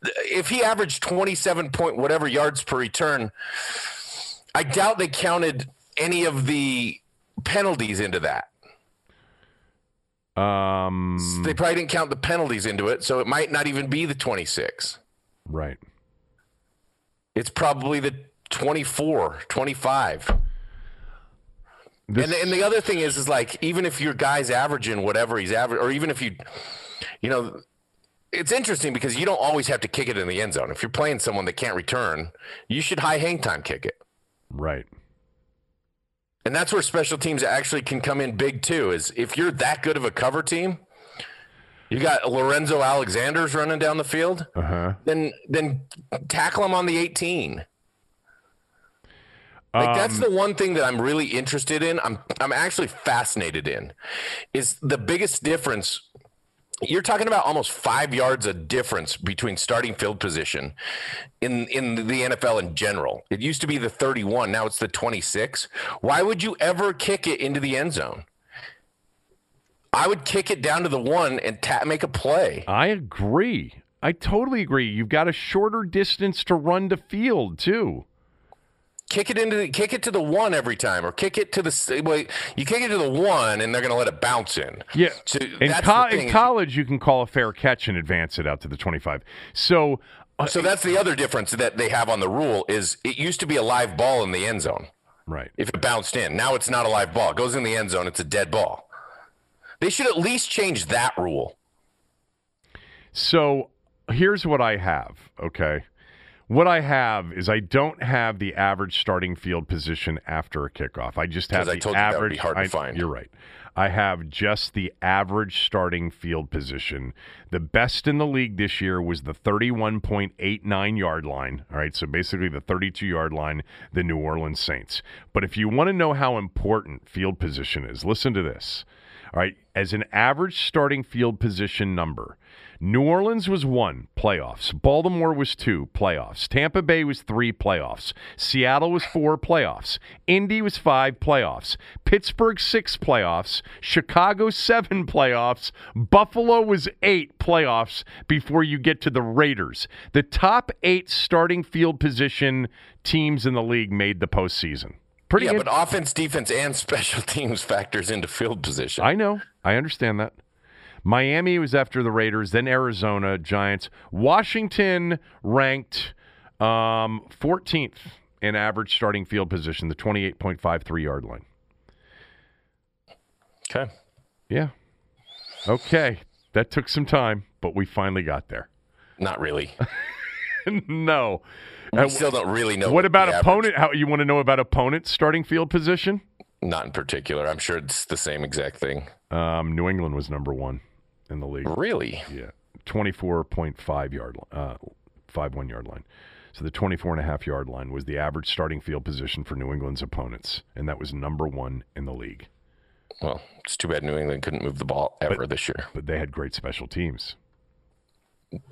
If he averaged 27 point whatever yards per return, I doubt they counted any of the penalties into that. Um They probably didn't count the penalties into it, so it might not even be the 26. right. It's probably the 24, 25. This, and, and the other thing is, is like even if your guy's averaging whatever he's average, or even if you, you know, it's interesting because you don't always have to kick it in the end zone. If you're playing someone that can't return, you should high hang time kick it, right. And that's where special teams actually can come in big too. Is if you're that good of a cover team, you got Lorenzo Alexander's running down the field, Uh huh. then then tackle him on the 18. Like that's Um, the one thing that I'm really interested in. I'm I'm actually fascinated in is the biggest difference. You're talking about almost five yards of difference between starting field position in in the NFL in general. It used to be the 31, now it's the 26. Why would you ever kick it into the end zone? I would kick it down to the one and ta- make a play. I agree. I totally agree. You've got a shorter distance to run to field too. Kick it into the, kick it to the one every time, or kick it to the well, you kick it to the one, and they're going to let it bounce in. Yeah. So in, co- in college, you can call a fair catch and advance it out to the 25. So, uh, So that's the other difference that they have on the rule is it used to be a live ball in the end zone right. if it bounced in. Now it's not a live ball. It goes in the end zone. It's a dead ball. They should at least change that rule. So here's what I have, okay? What I have is I don't have the average starting field position after a kickoff. I just have 'Cause I the told you that would average. be hard to I- find. You're right. I have just the average starting field position. The best in the league this year was the 31.89 yard line. All right, so basically the 32 yard line, the New Orleans Saints. But if you want to know how important field position is, listen to this. All right, as an average starting field position number, New Orleans was one, playoffs. Baltimore was two, playoffs. Tampa Bay was three, playoffs. Seattle was four, playoffs. Indy was five, playoffs. Pittsburgh, six, playoffs. Chicago, seven, [laughs] playoffs. Buffalo was eight, playoffs before you get to the Raiders. The top eight starting field position teams in the league made the postseason. Pretty yeah, but offense, defense, and [laughs] special teams factors into field position. I know. I understand that. Miami was after the Raiders, then Arizona, Giants. Washington ranked um, 14th in average starting field position, the 28.53 yard line. okay. Yeah. Okay. That took some time, but we finally got there. Not really. [laughs] no. We Uh, still don't really know. what about the average- opponent? How you want to know about opponent starting field position? Not in particular. I'm sure it's the same exact thing. Um, New England was number one in the league. Really? Yeah, twenty-four point five yard, uh, five one yard line. So the 24 and a half yard line was the average starting field position for New England's opponents, and that was number one in the league. Well, it's too bad New England couldn't move the ball ever this year. But they had great special teams.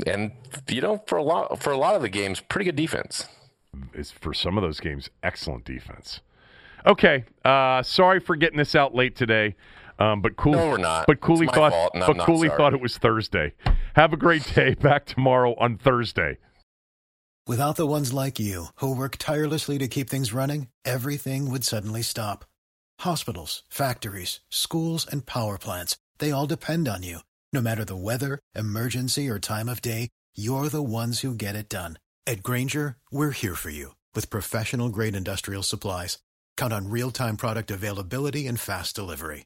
And you know, for a lot for a lot of the games, pretty good defense. Is for some of those games, excellent defense. Okay, uh, sorry for getting this out late today, um, but cool. No, we're not. But Cooley It's my thought. fault, and I'm but not Cooley sorry. thought it was Thursday. Have a great day. [laughs] Back tomorrow on Thursday. Without the ones like you, who work tirelessly to keep things running, everything would suddenly stop. Hospitals, factories, schools, and power plants, they all depend on you. No matter the weather, emergency, or time of day, you're the ones who get it done. At Grainger, we're here for you with professional grade industrial supplies. Count on real time product availability and fast delivery.